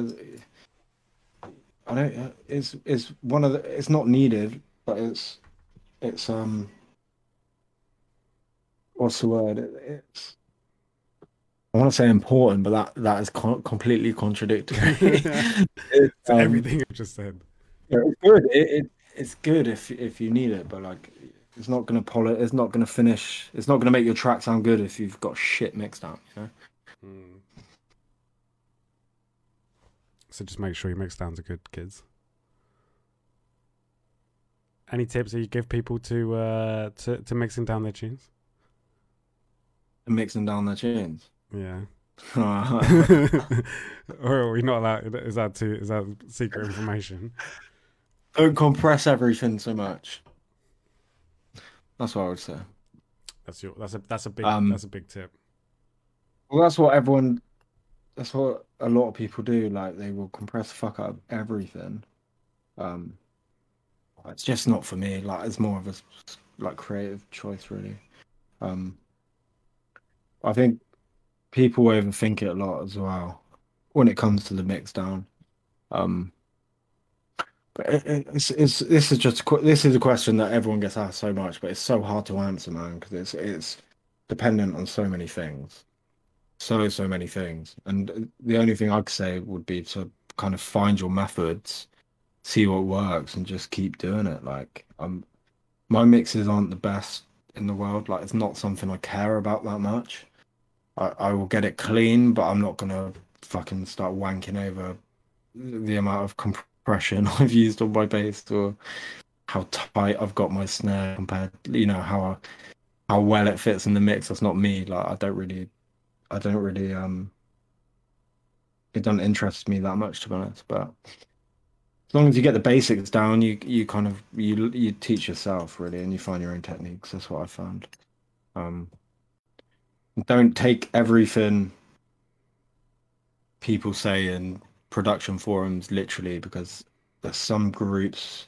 I don't. It's it's one of the. It's not needed, but it's it's um. What's the word? It, it's. I want to say important, but that that is con- completely contradictory. (laughs) um, everything I've just said. yeah, it's good. It, it it's good if if you need it, but like it's not gonna pol It's not gonna finish. It's not gonna make your track sound good if you've got shit mixed out. You know. Mm. So just make sure your mix downs are good, kids. Any tips that you give people to uh to, to mixing down their tunes? And mixing down their tunes. Yeah. Don't (laughs) or are we not allowed? Is that too? Is that secret information? Don't compress everything so much. That's what I would say. That's your. That's a. That's a big. Um, that's a big tip. Well, that's what everyone. That's what a lot of people do. Like they will compress the fuck of everything. Um, it's just not for me. Like it's more of a like creative choice, really. Um, I think people overthink it a lot as well when it comes to the mix down. Um, but it, it- it's, it's this is just a this is a question that everyone gets asked so much, but it's so hard to answer, man, because it's it's dependent on so many things. So so many things. And the only thing i'd say would be to kind of find your methods see what works and just keep doing it. Like um my mixes aren't the best in the world. Like it's not something i care about that much i i will get it clean but i'm not gonna fucking start wanking over the amount of compression (laughs) i've used on my bass or how tight i've got my snare compared you know how how well it fits in the mix that's not me like i don't really I don't really um it doesn't interest me that much to be honest, but as long as you get the basics down, you you kind of you you teach yourself really and you find your own techniques. That's what I found. Um don't take everything people say in production forums, literally, because there's some groups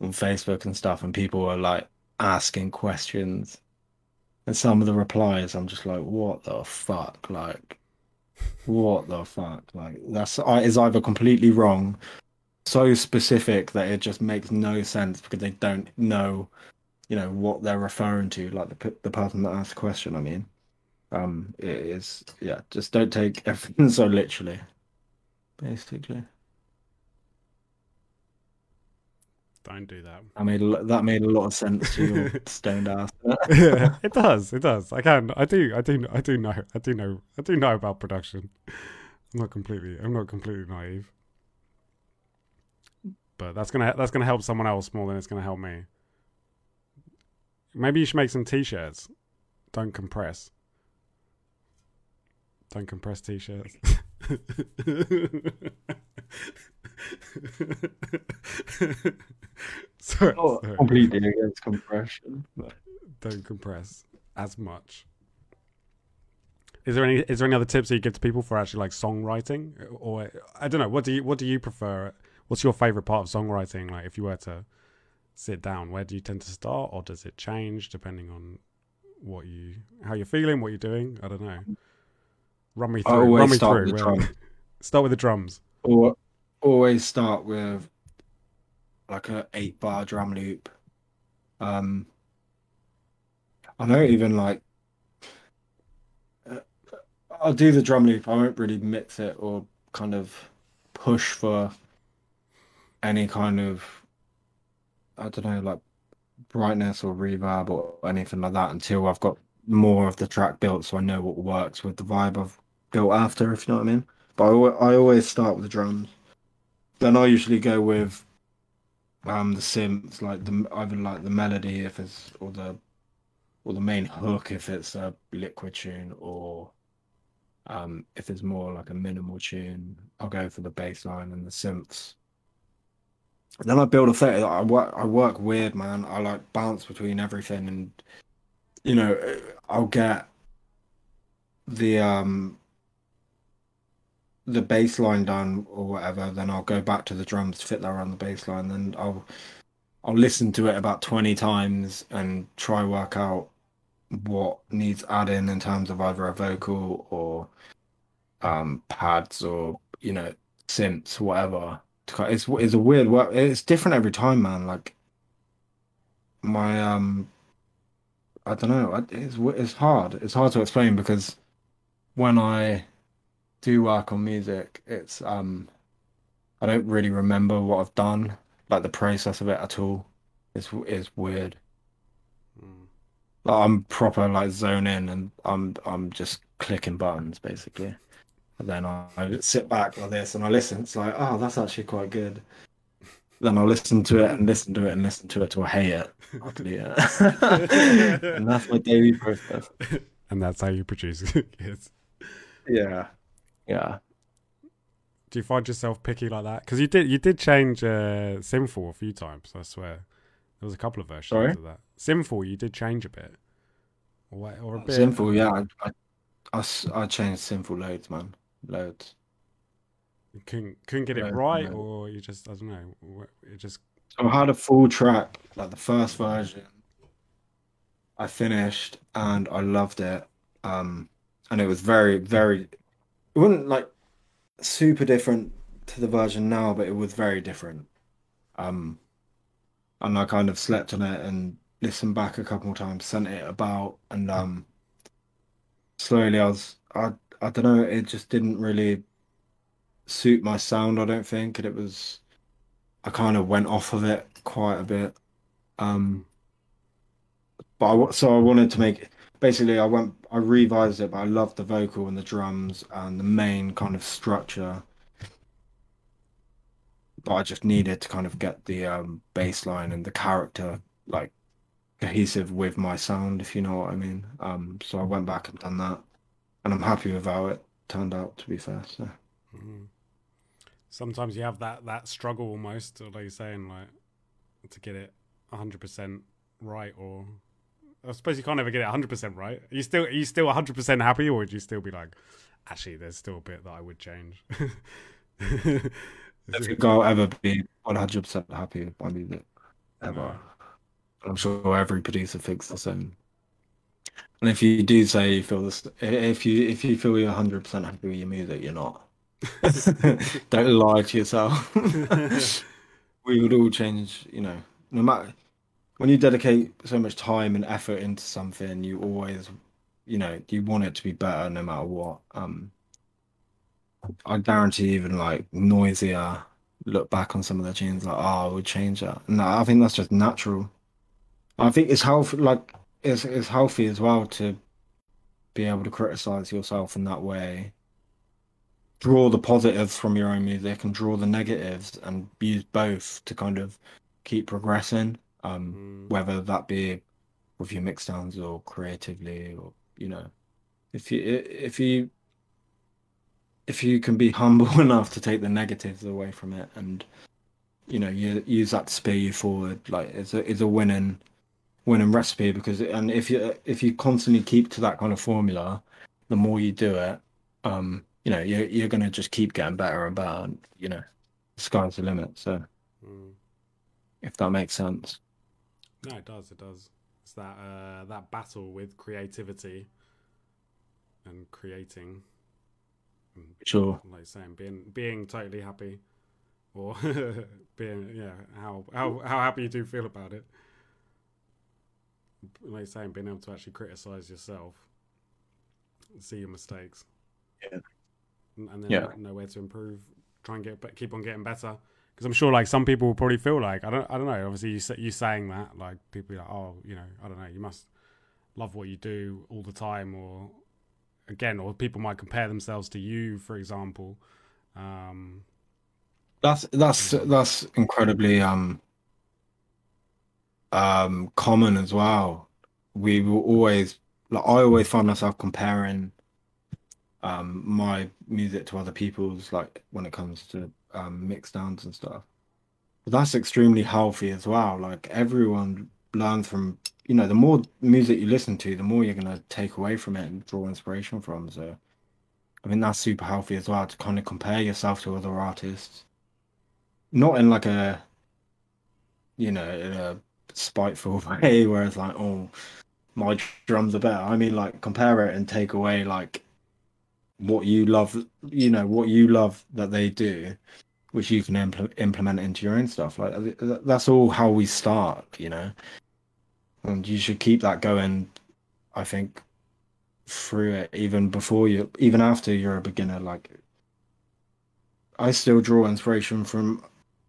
on Facebook and stuff, and people are like asking questions. And some of the replies, I'm just like, what the fuck? Like, what the fuck? Like, that's is either completely wrong, so specific that it just makes no sense because they don't know, you know, what they're referring to. Like the the person that asked the question, I mean, um, it is yeah. Just don't take (laughs) everything so literally, basically. Don't do that. I made a, that made a lot of sense to your (laughs) stoned ass. (laughs) yeah, it does. It does. I can. I do. I do. I do know. I do know. I do know about production. I'm not completely. I'm not completely naive. But that's gonna that's gonna help someone else more than it's gonna help me. Maybe you should make some t-shirts. Don't compress. Don't compress t-shirts. (laughs) sorry, Not sorry. completely against compression. But... Don't compress as much. Is there any is there any other tips that you give to people for actually like songwriting or I don't know what do you what do you prefer? What's your favorite part of songwriting? Like if you were to sit down, where do you tend to start, or does it change depending on what you how you're feeling, what you're doing? I don't know. Run me I through. always Run me start through. with the drum. (laughs) Start with the drums. Or always start with like a eight bar drum loop. Um, I don't even like. uh, I'll do the drum loop. I won't really mix it or kind of push for any kind of I don't know like brightness or reverb or anything like that until I've got more of the track built, so I know what works with the vibe I've built after. If you know what I mean. But I, I always start with the drums. Then I usually go with um the synths, like the either like the melody if it's or the or the main hook if it's a liquid tune or um if it's more like a minimal tune, I'll go for the bass line and the synths. Then I build a fit. I work I work weird, man. I like bounce between everything and you know, I'll get the um the bass line done or whatever, then I'll go back to the drums fit that around the bass line. Then I'll I'll listen to it about twenty times and try work out what needs adding in terms of either a vocal or um pads or you know synths, whatever. It's it's a weird work. It's different every time, man. Like my um, I don't know. It's it's hard. It's hard to explain because when I do work on music, it's um, I don't really remember what I've done, like the process of it at all. It's it's weird. Mm. Like I'm proper like zone in, and I'm I'm just clicking buttons basically. And then I, I sit back like this and I listen. It's like, oh, that's actually quite good. Then I listen to it and listen to it and listen to it till I hate it. Utterly, (laughs) yeah. and that's my daily process. (laughs) and that's how you produce (laughs) kids. Yeah, yeah. Do you find yourself picky like that? Because you did you did change uh, Sinful a few times. I swear there was a couple of versions Sorry? of that. Sinful, you did change a bit, or, what- or a bit. Sinful, yeah. I I changed sinful loads, man. Loads. You couldn't couldn't get it Right, right, right. or you just I don't know. wh- It just So I had a full track, like the first version. I finished and I loved it. Um, and it was very, very. It wasn't like super different to the version now, but it was very different. Um, and I kind of slept on it and listened back a couple more times, sent it about, and um, slowly I was, I, I don't know, it just didn't really suit my sound. I don't think, and it was. I kind of went off of it quite a bit. Um, but I, so I wanted to make basically I went I revised it, but I loved the vocal and the drums and the main kind of structure. But I just needed to kind of get the um, bass line and the character like cohesive with my sound, if you know what I mean. Um, so I went back and done that, and I'm happy with how it turned out. To be fair, so. mm. sometimes you have that that struggle almost, like you're saying, like to get it hundred percent right, or I suppose you can't ever get it hundred percent right. Are you still are you still hundred percent happy, or would you still be like, actually, there's still a bit that I would change. I think I'll ever be 100% happy with my music. Ever. I'm sure every producer thinks the same. And if you do say you feel this, if you if you feel you're 100% happy with your music, you're not. (laughs) (laughs) Don't lie to yourself. (laughs) we would all change, you know, no matter when you dedicate so much time and effort into something, you always, you know, you want it to be better no matter what. Um, I guarantee even like Noisia look back on some of the tunes like, oh, I would change that. No, I think that's just natural. I think it's healthy, like it's it's healthy as well to be able to criticize yourself in that way. Draw the positives from your own music and draw the negatives and use both to kind of keep progressing. Um, Mm. whether that be with your mixdowns or creatively or you know, if you if you if you can be (laughs) humble enough to take the negatives away from it and you know you use that to spur you forward like it's a it's a winning winning recipe because and if you if you constantly keep to that kind of formula the more you do it um you know you're, you're gonna just keep getting better and better and you know the sky's the limit so Mm. if that makes sense No, it does. It does. It's that uh, that battle with creativity and creating. And sure like saying, being being totally happy, or (laughs) being yeah, how how how happy you do feel about it. Like saying, being able to actually criticize yourself, see your mistakes, Yeah. and, then Yeah. know where to improve. Try and get keep on getting better. Because I'm sure, like some people will probably feel like I don't, I don't know. Obviously, you you saying that, like people be like, oh, you know, I don't know. You must love what you do all the time, or again, or people might compare themselves to you, for example. Um, That's that's that's incredibly um um common as well. We will always like I always find myself comparing um my music to other people's like when it comes to um mix downs and stuff. But that's extremely healthy as well. Like everyone learns from you know, the more music you listen to, the more you're gonna take away from it and draw inspiration from. So I mean that's super healthy as well to kind of compare yourself to other artists not in like a you know in a spiteful (laughs) way where it's like oh my drums are better i mean like compare it and take away like what you love you know what you love that they do which you can impl- implement into your own stuff. Like that's all how we start you know? And you should keep that going i think through it even before you even after you're a beginner like I still draw inspiration from,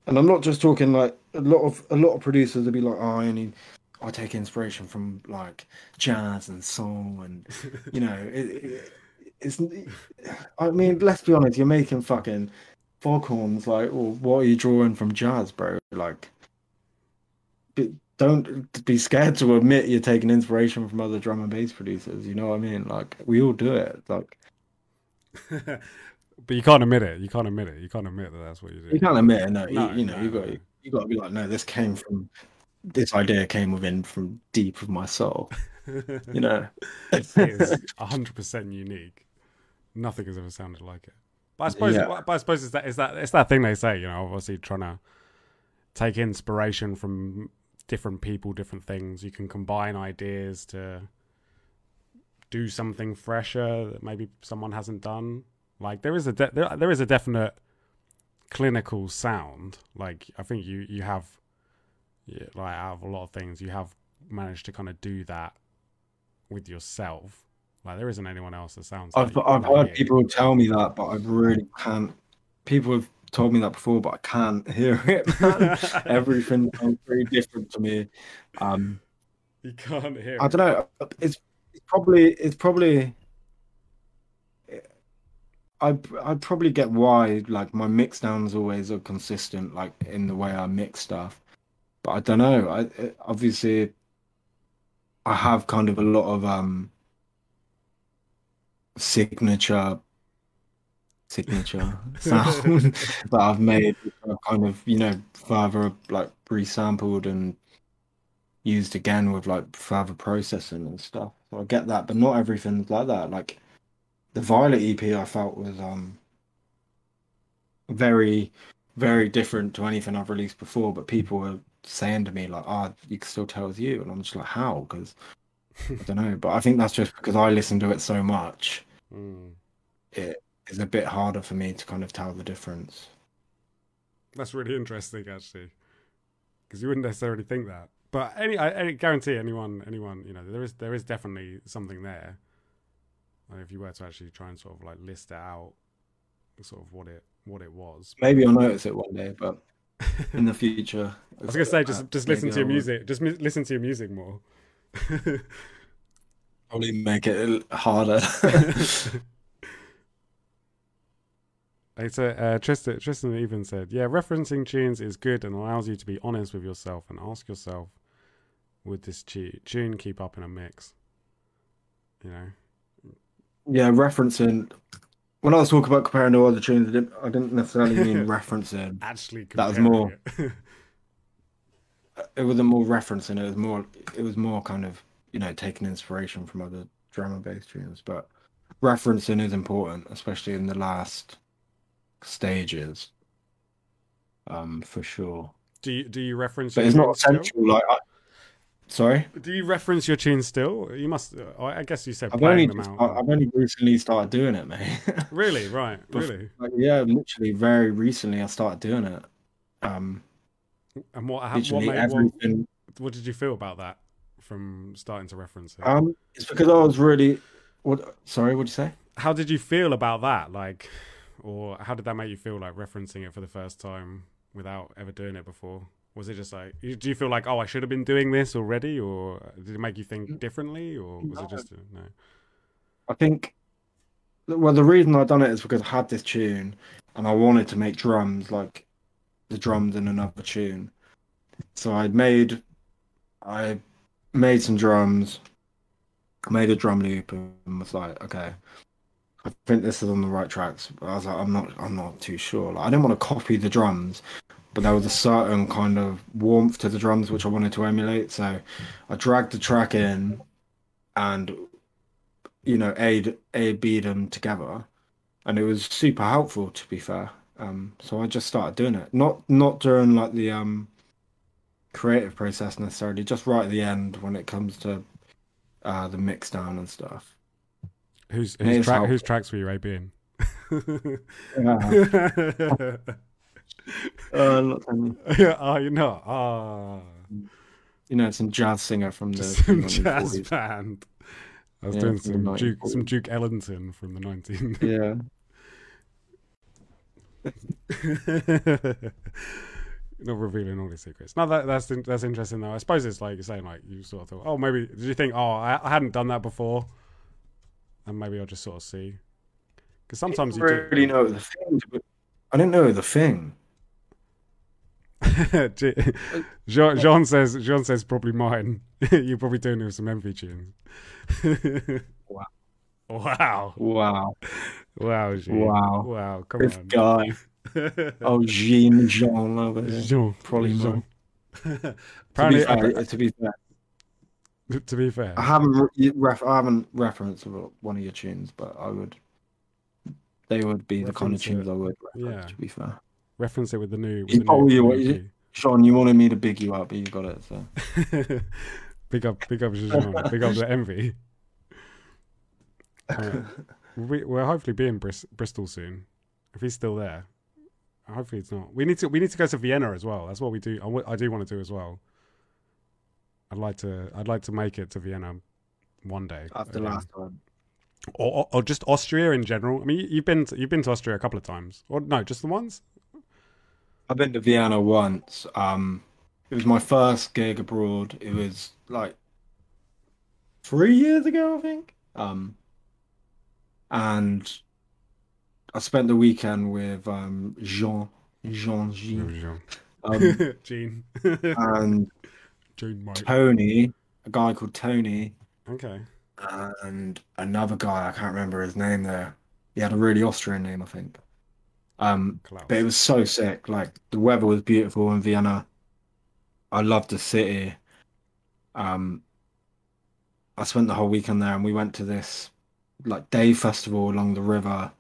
and I'm not just talking like a lot of a lot of producers will be like, oh, I only I take inspiration from like jazz and soul, and (laughs) you know, it, it, it's. I mean, let's be honest, you're making fucking foghorns. Like, well, what are you drawing from jazz, bro? Like, don't be scared to admit you're taking inspiration from other drum and bass producers. You know what I mean? Like, we all do it. Like, (laughs) but you can't admit it. You can't admit it. You can't admit that that's what you do. you can't admit it. No, you, No, you know, no, you got no. you got to be like, no, this came from this idea came within from deep of my soul. (laughs) You know, it is hundred percent unique. Nothing has ever sounded like it. But I suppose, Yeah. but I suppose it's that, it's that, it's that thing they say. You know, obviously trying to take inspiration from different people, different things. You can combine ideas to do something fresher that maybe someone hasn't done. Like there is a de- there, there is a definite clinical sound. Like I think you you have, yeah, like out of a lot of things, you have managed to kind of do that with yourself. Like there isn't anyone else that sounds. I've like, I've heard people tell me that, but I really can't. People have told me that before, but I can't (laughs) hear it. Man. (laughs) Everything sounds very different to me. Um, you can't hear. I don't know. It's, it's probably it's probably. I I probably get why like my mix downs always are consistent like in the way I mix stuff, but I don't know. I obviously I have kind of a lot of um signature signature (laughs) sound (laughs) that I've made I've kind of you know further like resampled and used again with like further processing and stuff. So I get that, but not everything's like that. Like the Violet EP I felt was um very very different to anything I've released before. But people were saying to me like, "Ah, you can still tell it's you," and I'm just like, "How?" Because I don't know. But I think that's just because I listen to it so much. Mm. It is a bit harder for me to kind of tell the difference. That's really interesting, actually, because you wouldn't necessarily think that. But any, I, I guarantee anyone, anyone, you know, there is there is definitely something there. Like if you were to actually try and sort of like list it out, sort of what it what it was. Maybe I'll notice it one day, but (laughs) in the future, I was gonna say just just listen to your music, just mu- listen to your music more. (laughs) Probably make it harder. (laughs) It's a, uh, Tristan, Tristan even said, yeah, referencing tunes is good and allows you to be honest with yourself and ask yourself, would this tune keep up in a mix? You know? yeah, referencing. When I was talking about comparing to other tunes, I didn't, I didn't necessarily mean (laughs) referencing. Actually, That was more- it. (laughs) It wasn't more referencing. It was more. It was more kind of you know taking inspiration from other drum and bass tunes. But referencing is important, especially in the last stages. Um, for sure. do you do you reference? But your it's not essential. Like, I, sorry. Do you reference your tunes still? You must. Uh, I guess you said I've playing only them just, out. I've only recently started doing it, mate. (laughs) Really? Right? Really? Like, yeah, literally very recently I started doing it. Um, And what? How, what, made, what, everything. what did you feel about that from starting to reference it? Um, it's because I was really. What? Sorry, what'd you say? how did you feel about that? Like, or how did that make you feel? Like referencing it for the first time without ever doing it before. Was it just like? Do you feel like, oh, I should have been doing this already, or did it make you think differently, or was No. it just no? I think. Well, the reason I done it is because I had this tune, and I wanted to make drums like the drums in another tune. So I'd made, I made some drums, made a drum loop, and was like, okay, I think this is on the right tracks. I was like, I'm not, I'm not too sure. Like, I didn't want to copy the drums, but there was a certain kind of warmth to the drums which I wanted to emulate. So I dragged the track in, and you know, A A B them together, and it was super helpful. To be fair, um, so I just started doing it. Not not during like the um creative process necessarily, just right at the end when it comes to uh the mix down and stuff. Whose It whose, is track, helpful. whose tracks were you AB in? Yeah. (laughs) Uh, not telling you. yeah, oh, you're not. Ah, you know, some jazz singer from the some 1940s. jazz band. I was Yeah, doing some Duke, some Duke Ellington from the 19. Yeah. (laughs) (laughs) Not revealing all the secrets. Now that, that's that's interesting though. I suppose it's like you're saying, like you sort of thought, oh, maybe did you think, oh, I, I hadn't done that before, and maybe I'll just sort of see. Because sometimes you really know the thing. I didn't know the thing. (laughs) do. (laughs) Jean, Jean says, Jean says probably mine. (laughs) You're probably doing it with some envy tunes. Wow. Wow! Wow. Wow! Wow. Wow! Come This on. guy. (laughs) Oh, Jean Jean over there. Jean, Probably Jean. (laughs) mine. To be, Apparently, fair, to be fair, to be fair, I haven't re- ref- I haven't referenced one of your tunes, but I would. They would be the kind of Reference it. tunes I would reference. Yeah. To be fair, reference it with the new. With the probably new, what new is it? Sean, you wanted me to big you up, but you got it. So (laughs) big up, big up, Jean. big up the envy. Uh, we, we'll hopefully be in Bris- Bristol soon, if he's still there. Hopefully, it's not. We need to. We need to go to Vienna as well. That's what we do. I, w- I do want to do as well. I'd like to. I'd like to make it to Vienna one day. after again. last time, or, or, or just Austria in general. I mean, you've been to, you've been to Austria a couple of times, or no, just the once. I've been to Vienna once. Um, it was my first gig abroad. It was like three years ago, I think. Um, and I spent the weekend with um Jean Jean Jean um, (laughs) Gene, and Gene, mate. Tony, a guy called Tony, Okay. and another guy I can't remember his name there. He had a really Austrian name, I think. Um, Klaus. but it was so sick. Like the weather was beautiful in Vienna. I loved the city. Um, I spent the whole weekend there, and we went to this like day festival along the river.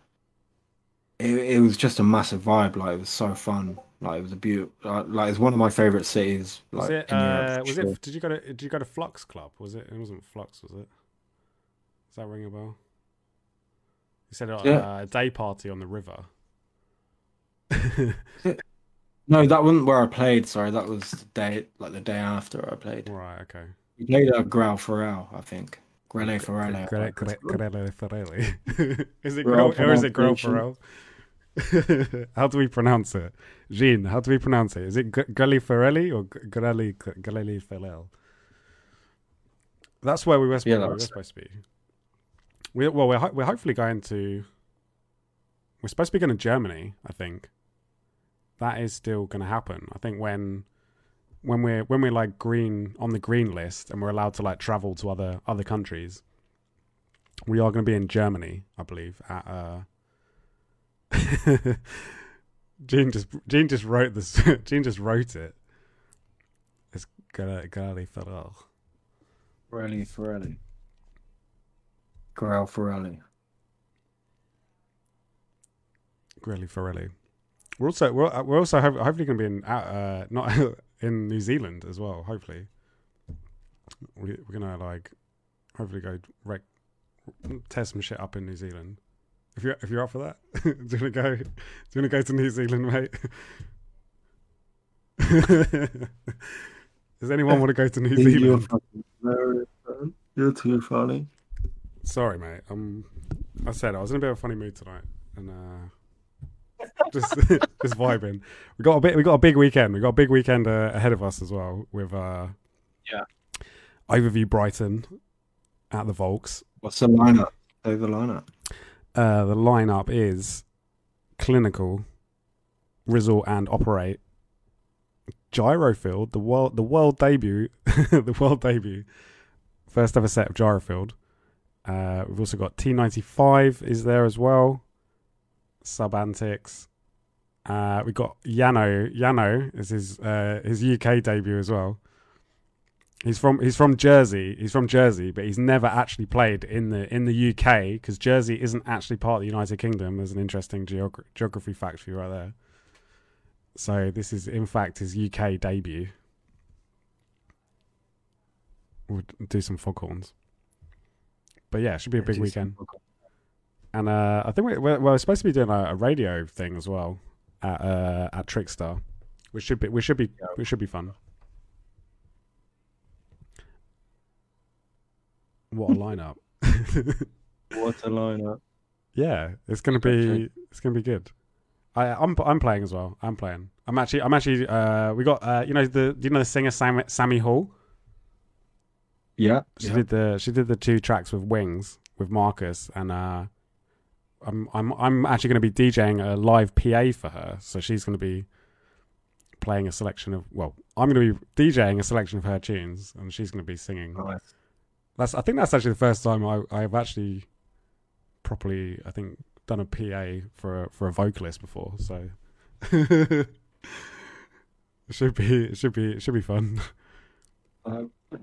It, it was just a massive vibe. Like it was so fun. Like it was a beautiful. Like, like it's one of my favorite cities. Like Was it? Europe, Uh, for was sure. it? Did you go to? Did you go to Flex Club? Was it? It wasn't Flex, was it? Does that ring a bell? You said uh, Yeah. uh, a day party on the river. (laughs) No, that wasn't where I played. Sorry, that was the day, like the day after I played. right. Okay. You played at Grau Forel, I think. Grele Gre- Grele Ferrelli. is it Grel or is it pronunciation. Ferrell? (laughs) how do we pronounce it? Jean, how do we pronounce it? Is it G- or G- Ferrell? That's where we were, Yeah, we were supposed to be. We, well, we're ho- we're hopefully going to. We're supposed to be going to Germany. I think that is still going to happen. I think when when we're when we're like green on the green list and we're allowed to like travel to other other countries, we are going to be in Germany, I believe. At uh, (laughs) Gene just Gene just wrote this. (laughs) Gene just wrote it. It's Gali Ferrell. Forelli Forelli. Grau Forelli. Grelly Ferrelli. We're also we're, uh, we're also ho- hopefully going to be in uh, not (laughs) in New Zealand as well. Hopefully, we, we're gonna like hopefully go rec- test some shit up in New Zealand. If you're if you're up for that, do you wanna go? Do you wanna go to New Zealand, mate? (laughs) Does anyone want to go to New You're Zealand? fucking hilarious, man. You're too funny. Sorry, mate. Um, I said I was in a bit of a funny mood tonight, and uh, (laughs) just (laughs) just vibing. We got a bit. We got a big weekend. We got a big weekend uh, ahead of us as well with uh, Yeah. Overview Brighton at the Volks. What's the lineup? Say the lineup. Uh, the lineup is clinical, Rizzle and operate. Gyrofield, the world, the world debut, (laughs) the world debut, first ever set of Gyrofield. Uh, we've also got T95 is there as well. Sub Antics. Uh, we got Yano. Yano is his uh, his UK debut as well. He's from he's from Jersey. He's from Jersey, but he's never actually played in the in the UK because Jersey isn't actually part of the United Kingdom. There's an interesting geog- geography fact for you right there. So this is in fact his UK debut. We'll do some foghorns. But yeah, it should be a big weekend. And uh, I think we- we're, we're supposed to be doing a, a radio thing as well at uh, at Trickstar, which should be we should be it should be fun. What a lineup! (laughs) What a lineup. yeah, it's gonna be it's gonna be good. I I'm I'm playing as well. I'm playing. I'm actually I'm actually uh we got uh you know the do you know the singer Sam, Sammy Hall? Yeah. She yeah. did the she did the two tracks with Wings with Marcus and uh I'm I'm I'm actually going to be DJing a live PA for her so she's going to be playing a selection of well I'm going to be DJing a selection of her tunes and she's going to be singing Nice. That's I think that's actually the first time I I've actually properly I think done a PA for a, for a vocalist before so (laughs) it should be it should be it should be fun Um, (laughs)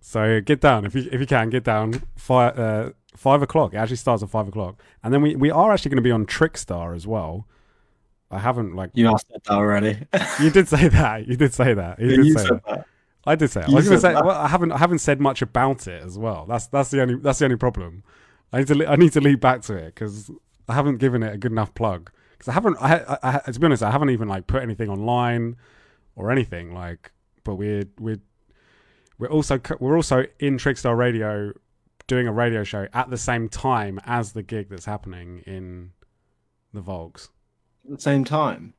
So get down if you if you can get down five uh, five o'clock. It actually starts at five o'clock, and then we we are actually going to be on Trickstar as well. I haven't like you asked that already. you did say that you did say that you Yeah, did you say said that. that. I did say it. I was going to say well, I haven't I haven't said much about it as well. That's that's the only that's the only problem. I need to I need to lead back to it because I haven't given it a good enough plug. Because I haven't I, I, I to be honest I haven't even like put anything online or anything like. But we're we're we're also we're also in Trickstar Radio doing a radio show at the same time as the gig that's happening in the Volks. At the same time.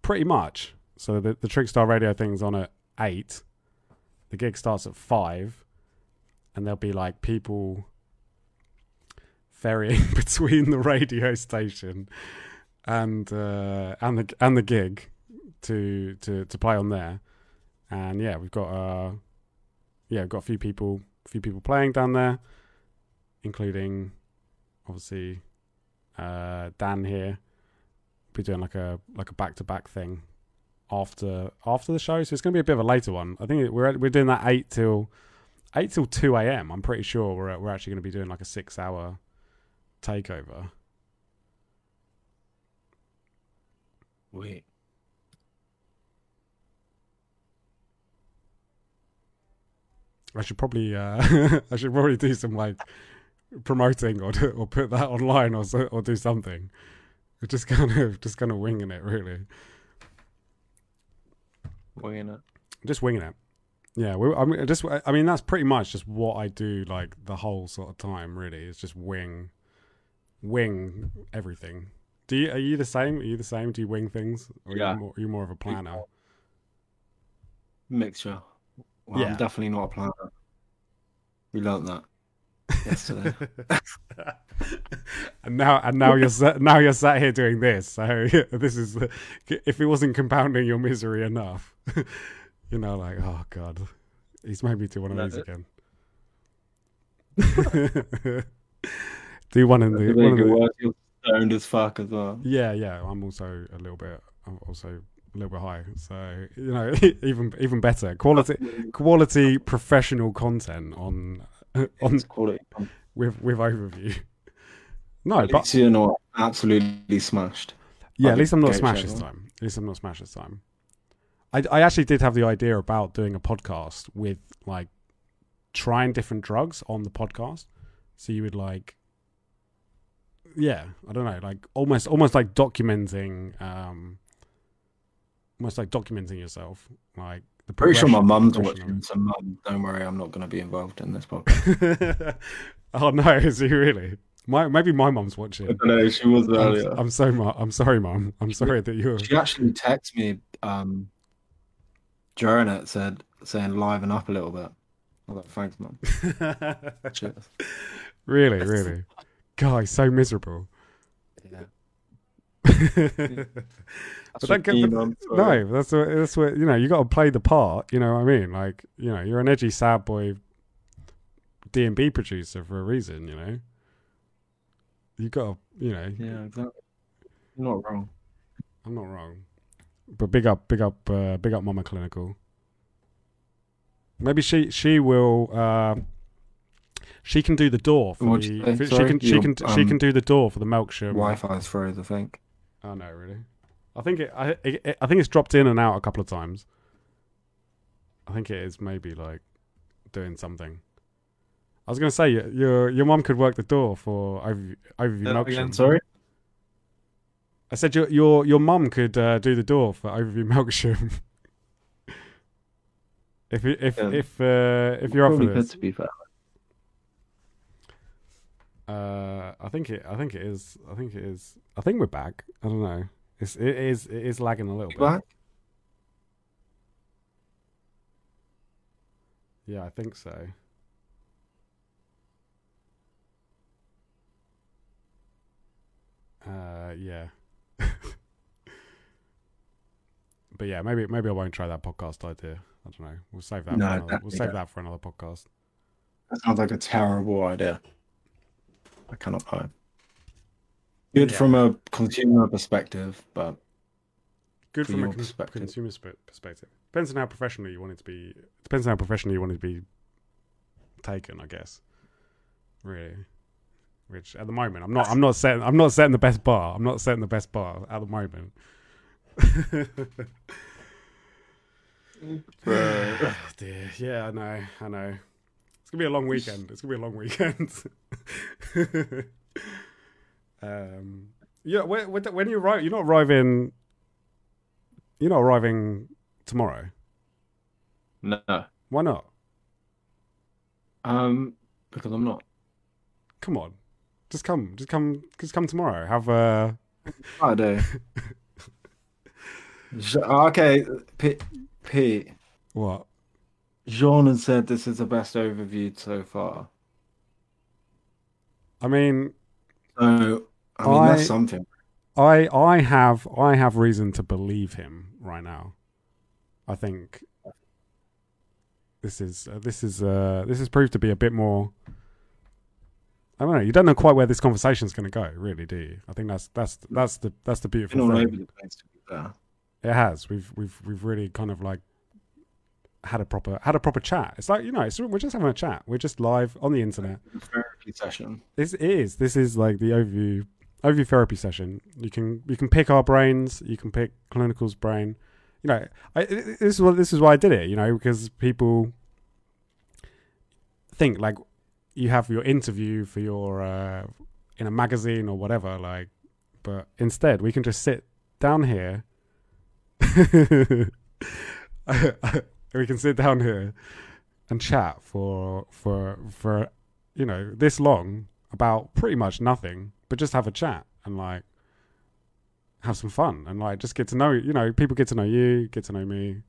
Pretty much. So the the Trickstar Radio thing's on at eight. The gig starts at five, and there'll be like people ferrying (laughs) between the radio station and uh, and the and the gig to to to play on there. And yeah, we've got uh yeah, we've got a few people a few people playing down there, including obviously uh Dan here. Be doing like a like a back to back thing after after the show, so it's going to be a bit of a later one. I think we're we're doing that eight till eight till two a.m. I'm pretty sure we're we're actually going to be doing like a six hour takeover. Wait. I should probably uh, (laughs) I should probably do some like promoting or do, or put that (laughs) online or so, or do something. We're just kind of just kind of winging it, really. Winging it. Just winging it. Yeah, we, I mean, just I mean that's pretty much just what I do like the whole sort of time. Really, it's just wing, wing everything. Do you are you the same? Are you the same? Do you wing things? Or Yeah. Are you more, are you more of a planner? Mixture. Well, Yeah. I'm definitely not a planner. We learnt that yesterday. (laughs) and now and now you're sat, now you're sat here doing this. So (laughs) this is if it wasn't compounding your misery enough, (laughs) you know, like oh god, he's made me do one of these again. do one in the, one of the word. You're stoned as fuck as well. yeah yeah. I'm also a little bit. I'm also a little bit high. So you know, even even better quality quality professional content on (laughs) on quality. with with overview. (laughs) No, At but you're not absolutely smashed. Yeah, at least I'm not smashed this time. At least I'm not smashed this time. I, I actually did have the idea about doing a podcast with like trying different drugs on the podcast. So you would like, yeah, I don't know, like almost almost like documenting, um, almost like documenting yourself, like the Pretty sure my mum's watching, so mum, don't worry, I'm not going to be involved in this (laughs) podcast. oh no, (laughs) is he really? My maybe my mum's I watching. don't know, she was I'm, earlier. I'm so mu- I'm sorry, mum. I'm sorry that you're. She actually texted me um, during it, said saying liven up a little bit. I was like, thanks, mum. (laughs) Cheers. really, really. God, he's so miserable. Yeah. (laughs) but That's that what you, but- no, that's what that's what you know. You got to play the part. You know what I mean? Like you know, you're an edgy sad boy D and B producer for a reason. You know, you got to you know. Yeah, exactly. You're not wrong. I'm not wrong, but big up, big up, uh, big up, Mama Clinical. Maybe she she will. Uh, she can do the door for What'd the. she can she Your, can she um, can do the door for the Melksham. Wi-Fi's froze, I think. Oh no, really? I think it I, it. I think it's dropped in and out a couple of times. I think it is maybe like doing something. I was going to say your your your mum could work the door for overview, overview Uh, Melksham. again, sorry? I said your your your mum could uh, do the door for overview Melksham. (laughs) if you- if Yeah. if uh, if you're up for Probably this, to be fair. Uh, I think it I think it is I think it is I think we're back. I don't know. It's it is it is lagging a little bit. back? Yeah, I think so. Uh, yeah. (laughs) but yeah, maybe maybe I won't try that podcast idea. I don't know. We'll save that. No, for another, we'll save that for another podcast. That sounds like a terrible idea. I cannot lie. Good Yeah. from a consumer perspective, but Good from a your con- perspective. consumer sp- perspective. Depends on how professional you want it to be. Depends on how professional you want it to be taken, I guess. Really. Which at the moment I'm not. I'm not setting. I'm not setting the best bar. I'm not setting the best bar at the moment. (laughs) (laughs) Oh, dear. Yeah, I know. I know. It's gonna be a long weekend. It's gonna be a long weekend. (laughs) um. Yeah. When, when you arrive, you're not arriving. You're not arriving tomorrow. no. Why not? Um, because I'm not. Come on. Just come. Just come. Just come tomorrow. Have uh Friday. (laughs) Je- okay, Pete. Pete. what? Jean has said this is the best overview so far. I mean, So, I mean, I- that's something. I I have I have reason to believe him right now. I think this is uh, this is uh, this has proved to be a bit more. I don't know. You don't know quite where this conversation is going to go, really, do you? I think that's that's that's the that's the Been beautiful all thing. over the place to be fair. It has. We've we've we've really kind of like had a proper had a proper chat. It's like you know, it's, we're just having a chat. We're just live on the internet. Therapy session. This is. This is like the overview overview therapy session. You can you can pick our brains. You can pick clinical's brain. You know, I, this is what this is why I did it. You know, because people think like you have your interview for your uh, in a magazine or whatever. Like, but instead we can just sit down here. (laughs) we can sit down here and chat for for for you know this long about pretty much nothing, but just have a chat and like have some fun and like just get to know you know people get to know you, get to know me.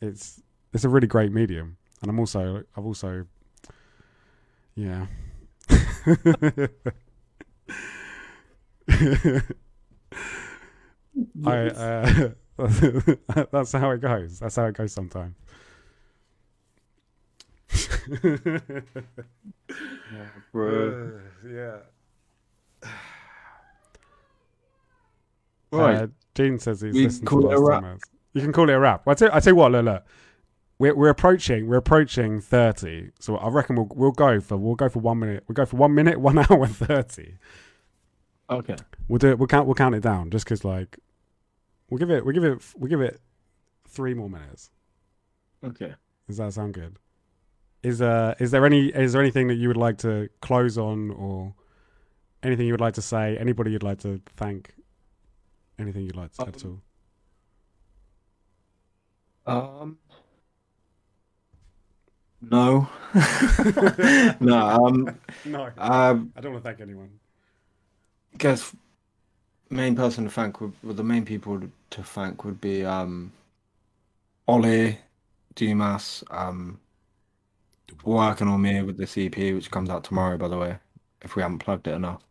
It's it's a really great medium, and I'm also I've also yeah. (laughs) I uh, (laughs) (laughs) that's how it goes. That's how it goes sometimes. (laughs) Yeah, bro. (sighs) yeah. Right. Uh, Gene says he's We listened call to it a last wrap. time. You can call it a wrap. I tell, I tell you what, look, look. We're we're approaching we're approaching thirty, so I reckon we'll we'll go for we'll go for one minute. We'll go for one minute, (laughs) one hour and thirty. okay. We'll do it. We'll count. We'll count it down just because like we'll give it. We'll give it. We'll give it three more minutes. Okay. Does that sound good? Is uh is there any is there anything that you would like to close on or anything you would like to say? Anybody you'd like to thank? Anything you'd like to say at all? Um. No. (laughs) no. Um. (laughs) No, Um. I don't want to thank anyone. guess main person to thank would well, the main people to thank would be um Ollie, Dumas, um working on me with this EP which comes out tomorrow by the way, if we haven't plugged it enough.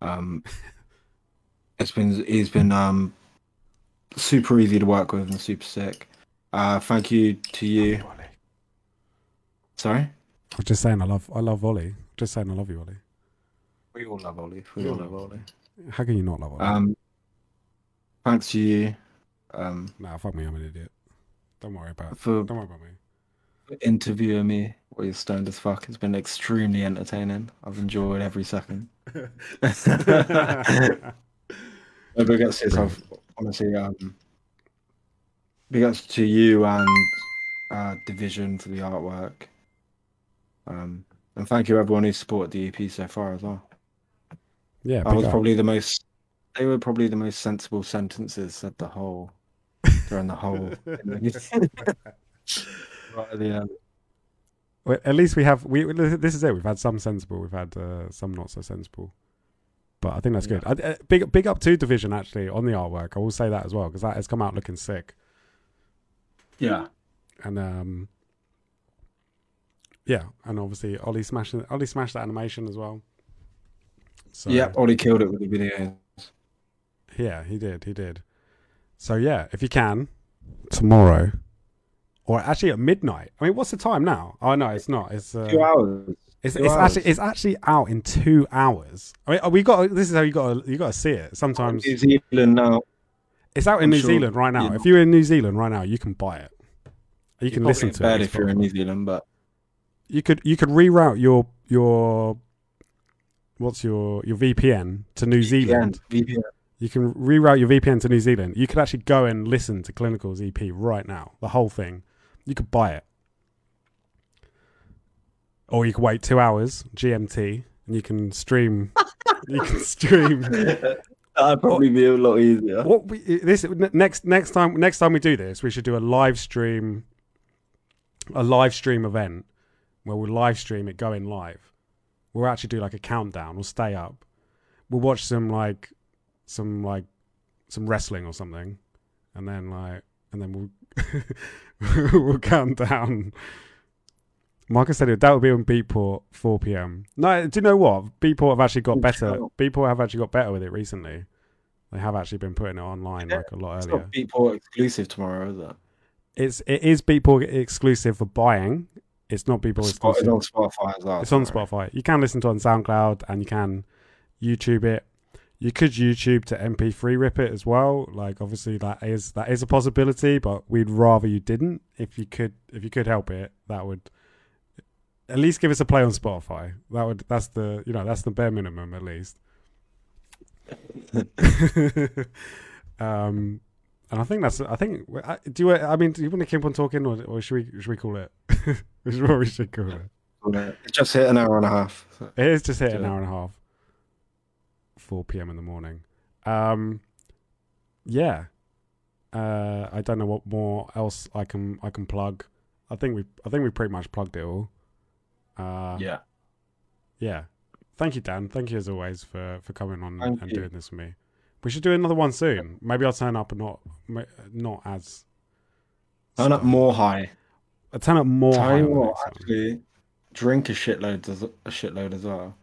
Um (laughs) it's been he's been um super easy to work with and super sick. Uh thank you to you. Ollie. Sorry? I was just saying I love I love Ollie. Just saying I love you, Ollie. We all love Ollie. We all love Ollie. How can you not love Ollie? Um thanks to you. Um nah, fuck me, I'm an idiot. Don't worry about it. for Don't worry about me. interviewing me while you're stoned as fuck. It's been extremely entertaining. I've enjoyed every second. (laughs) (laughs) Big ups to yourself, honestly. Um, big ups to you and uh, Division for the artwork. Um, and thank you everyone who supported the EP so far as well. Yeah, big was up. probably the most. They were probably the most sensible sentences said the whole during the whole. (laughs) (laughs) right at the end. Well, at least we have we. This is it. We've had some sensible. We've had uh, some not so sensible. But I think that's good. I, uh, big big up to Division actually on the artwork. I will say that as well because that has come out looking sick. Yeah. And um, yeah, and obviously Ollie smashed Ollie smashed that animation as well. So Yeah. Ollie killed it with the video. yeah, he did, he did. So yeah, if you can, tomorrow, or actually at midnight. I mean, what's the time now? Oh no, it's not. It's uh, Two hours. It's, Two it's hours. actually it's actually out in two hours. I mean, we got this is how you got to you got to see it. Sometimes New Zealand now. it's out in I'm New sure Zealand right now. you know. If you're in New Zealand right now, you can buy it. You can listen to it. if you're in New Zealand, but You could you could reroute your your what's your your VPN to New Zealand. VPN. You can reroute your VPN to New Zealand. You could actually go and listen to Clinical's EP right now, the whole thing. You could buy it, or you could wait two hours GMT and you can stream. (laughs) you can stream. That'd probably be a lot easier. What we this next next time next time we do this, we should do a live stream, a live stream event where we'll live stream it going live. We'll actually do like a countdown. We'll stay up. We'll watch some like some like some wrestling or something, and then like and then we'll (laughs) we'll count down. Marcus said it. That would be on Beatport 4 p.m. No, do you know what? Beatport have actually got Oh, better. Beatport have actually got better with it recently. They have actually been putting it online Yeah, like a lot It's earlier. not Beatport exclusive tomorrow, is it? It's it is Beatport exclusive for buying. It's not Spot is exclusive. on Spotify as well. It's on. Spotify. You can listen to it on SoundCloud and you can YouTube it. You could YouTube to MP3 rip it as well. Like obviously that is that is a possibility, but we'd rather you didn't. If you could if you could help it, that would at least give us a play on Spotify. That would that's the you know that's the bare minimum at least. (laughs) um, and I think that's I think do you I mean do you want to keep on talking or, or should we should we call it? this (laughs) is what we should call it. It just hit an hour and a half. It is just hit an hour and a half. 4 p.m. in the morning. Um, yeah. Uh, I don't know what more else I can I can plug. I think we I think we pretty much plugged it all. Uh, yeah. Yeah. Thank you, Dan. Thank you as always for for coming on Thank and you. doing this with me. We should do another one soon. Maybe I'll turn up and not not as Turn up more high. I'll turn up more. Tell high you what, next one. actually, drink a shitload, as, a shitload as well.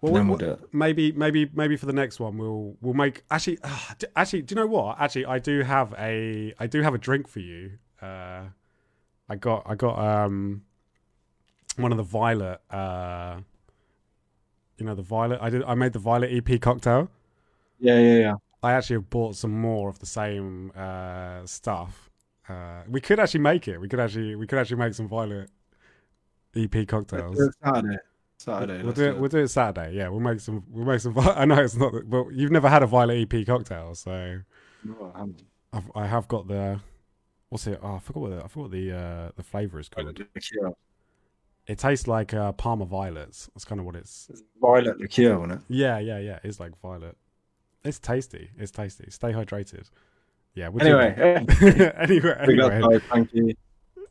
Well, we'll do it. maybe maybe maybe for the next one we'll we'll make actually ah, (sighs) d- actually do you know what actually I do have a I do have a drink for you uh I got I got um one of the violet uh you know the violet I did I made the violet EP cocktail Yeah, yeah, yeah. I actually have bought some more of the same uh stuff uh we could actually make it we could actually we could actually make some violet EP cocktails do it Saturday. Saturday. We'll do it. We'll do it Saturday. Yeah, we'll make some. We'll make some. (laughs) I know it's not. But you've never had a Violet EP cocktail, so No, I haven't. I've, I have got the. What's it? Oh, I forgot what the, I forgot the uh, the flavor is called. Liqueur. It tastes like uh, Parma violets. That's kind of what it's. Violet liqueur, wasn't it? Yeah, yeah, yeah. It's like violet. It's tasty. It's tasty. Stay hydrated. Yeah. We'll Anyway, anyway, (laughs) anyway. guys. Thank you.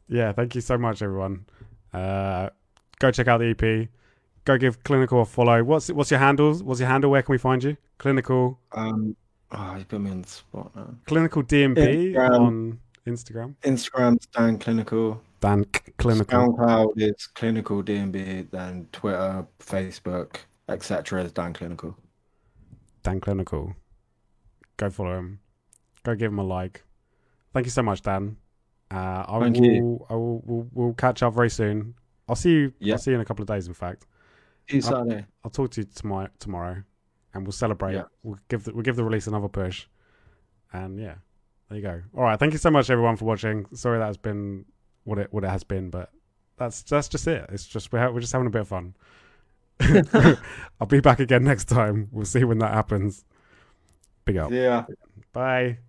Yeah, thank you so much, everyone. Uh, go check out the EP. Go give Clinical a follow. What's what's your handles? What's your handle? Where can we find you? Clinical Um, oh, you put me on the spot now. Clinical DnB Instagram. on Instagram. Instagram Dan Clinical. Dan Clinical. SoundCloud is Clinical DnB. Then Twitter, Facebook, etc. is Dan Clinical. Dan Clinical. Go follow him. Go give him a like. Thank you so much, Dan. Uh, I Thank will. you. I will. We'll, we'll catch up very soon. I'll see you. Yeah. I'll see you in a couple of days. In fact, See Uh, I'll talk to you tomorrow. Tomorrow, and we'll celebrate. Yeah. We'll give the, we'll give the release another push. And yeah, there you go. All right. Thank you so much, everyone, for watching. Sorry that has been what it what it has been, but that's that's just it. It's just we're we're just having a bit of fun. (laughs) I'll be back again next time. We'll see when that happens. Big up. Yeah. Bye.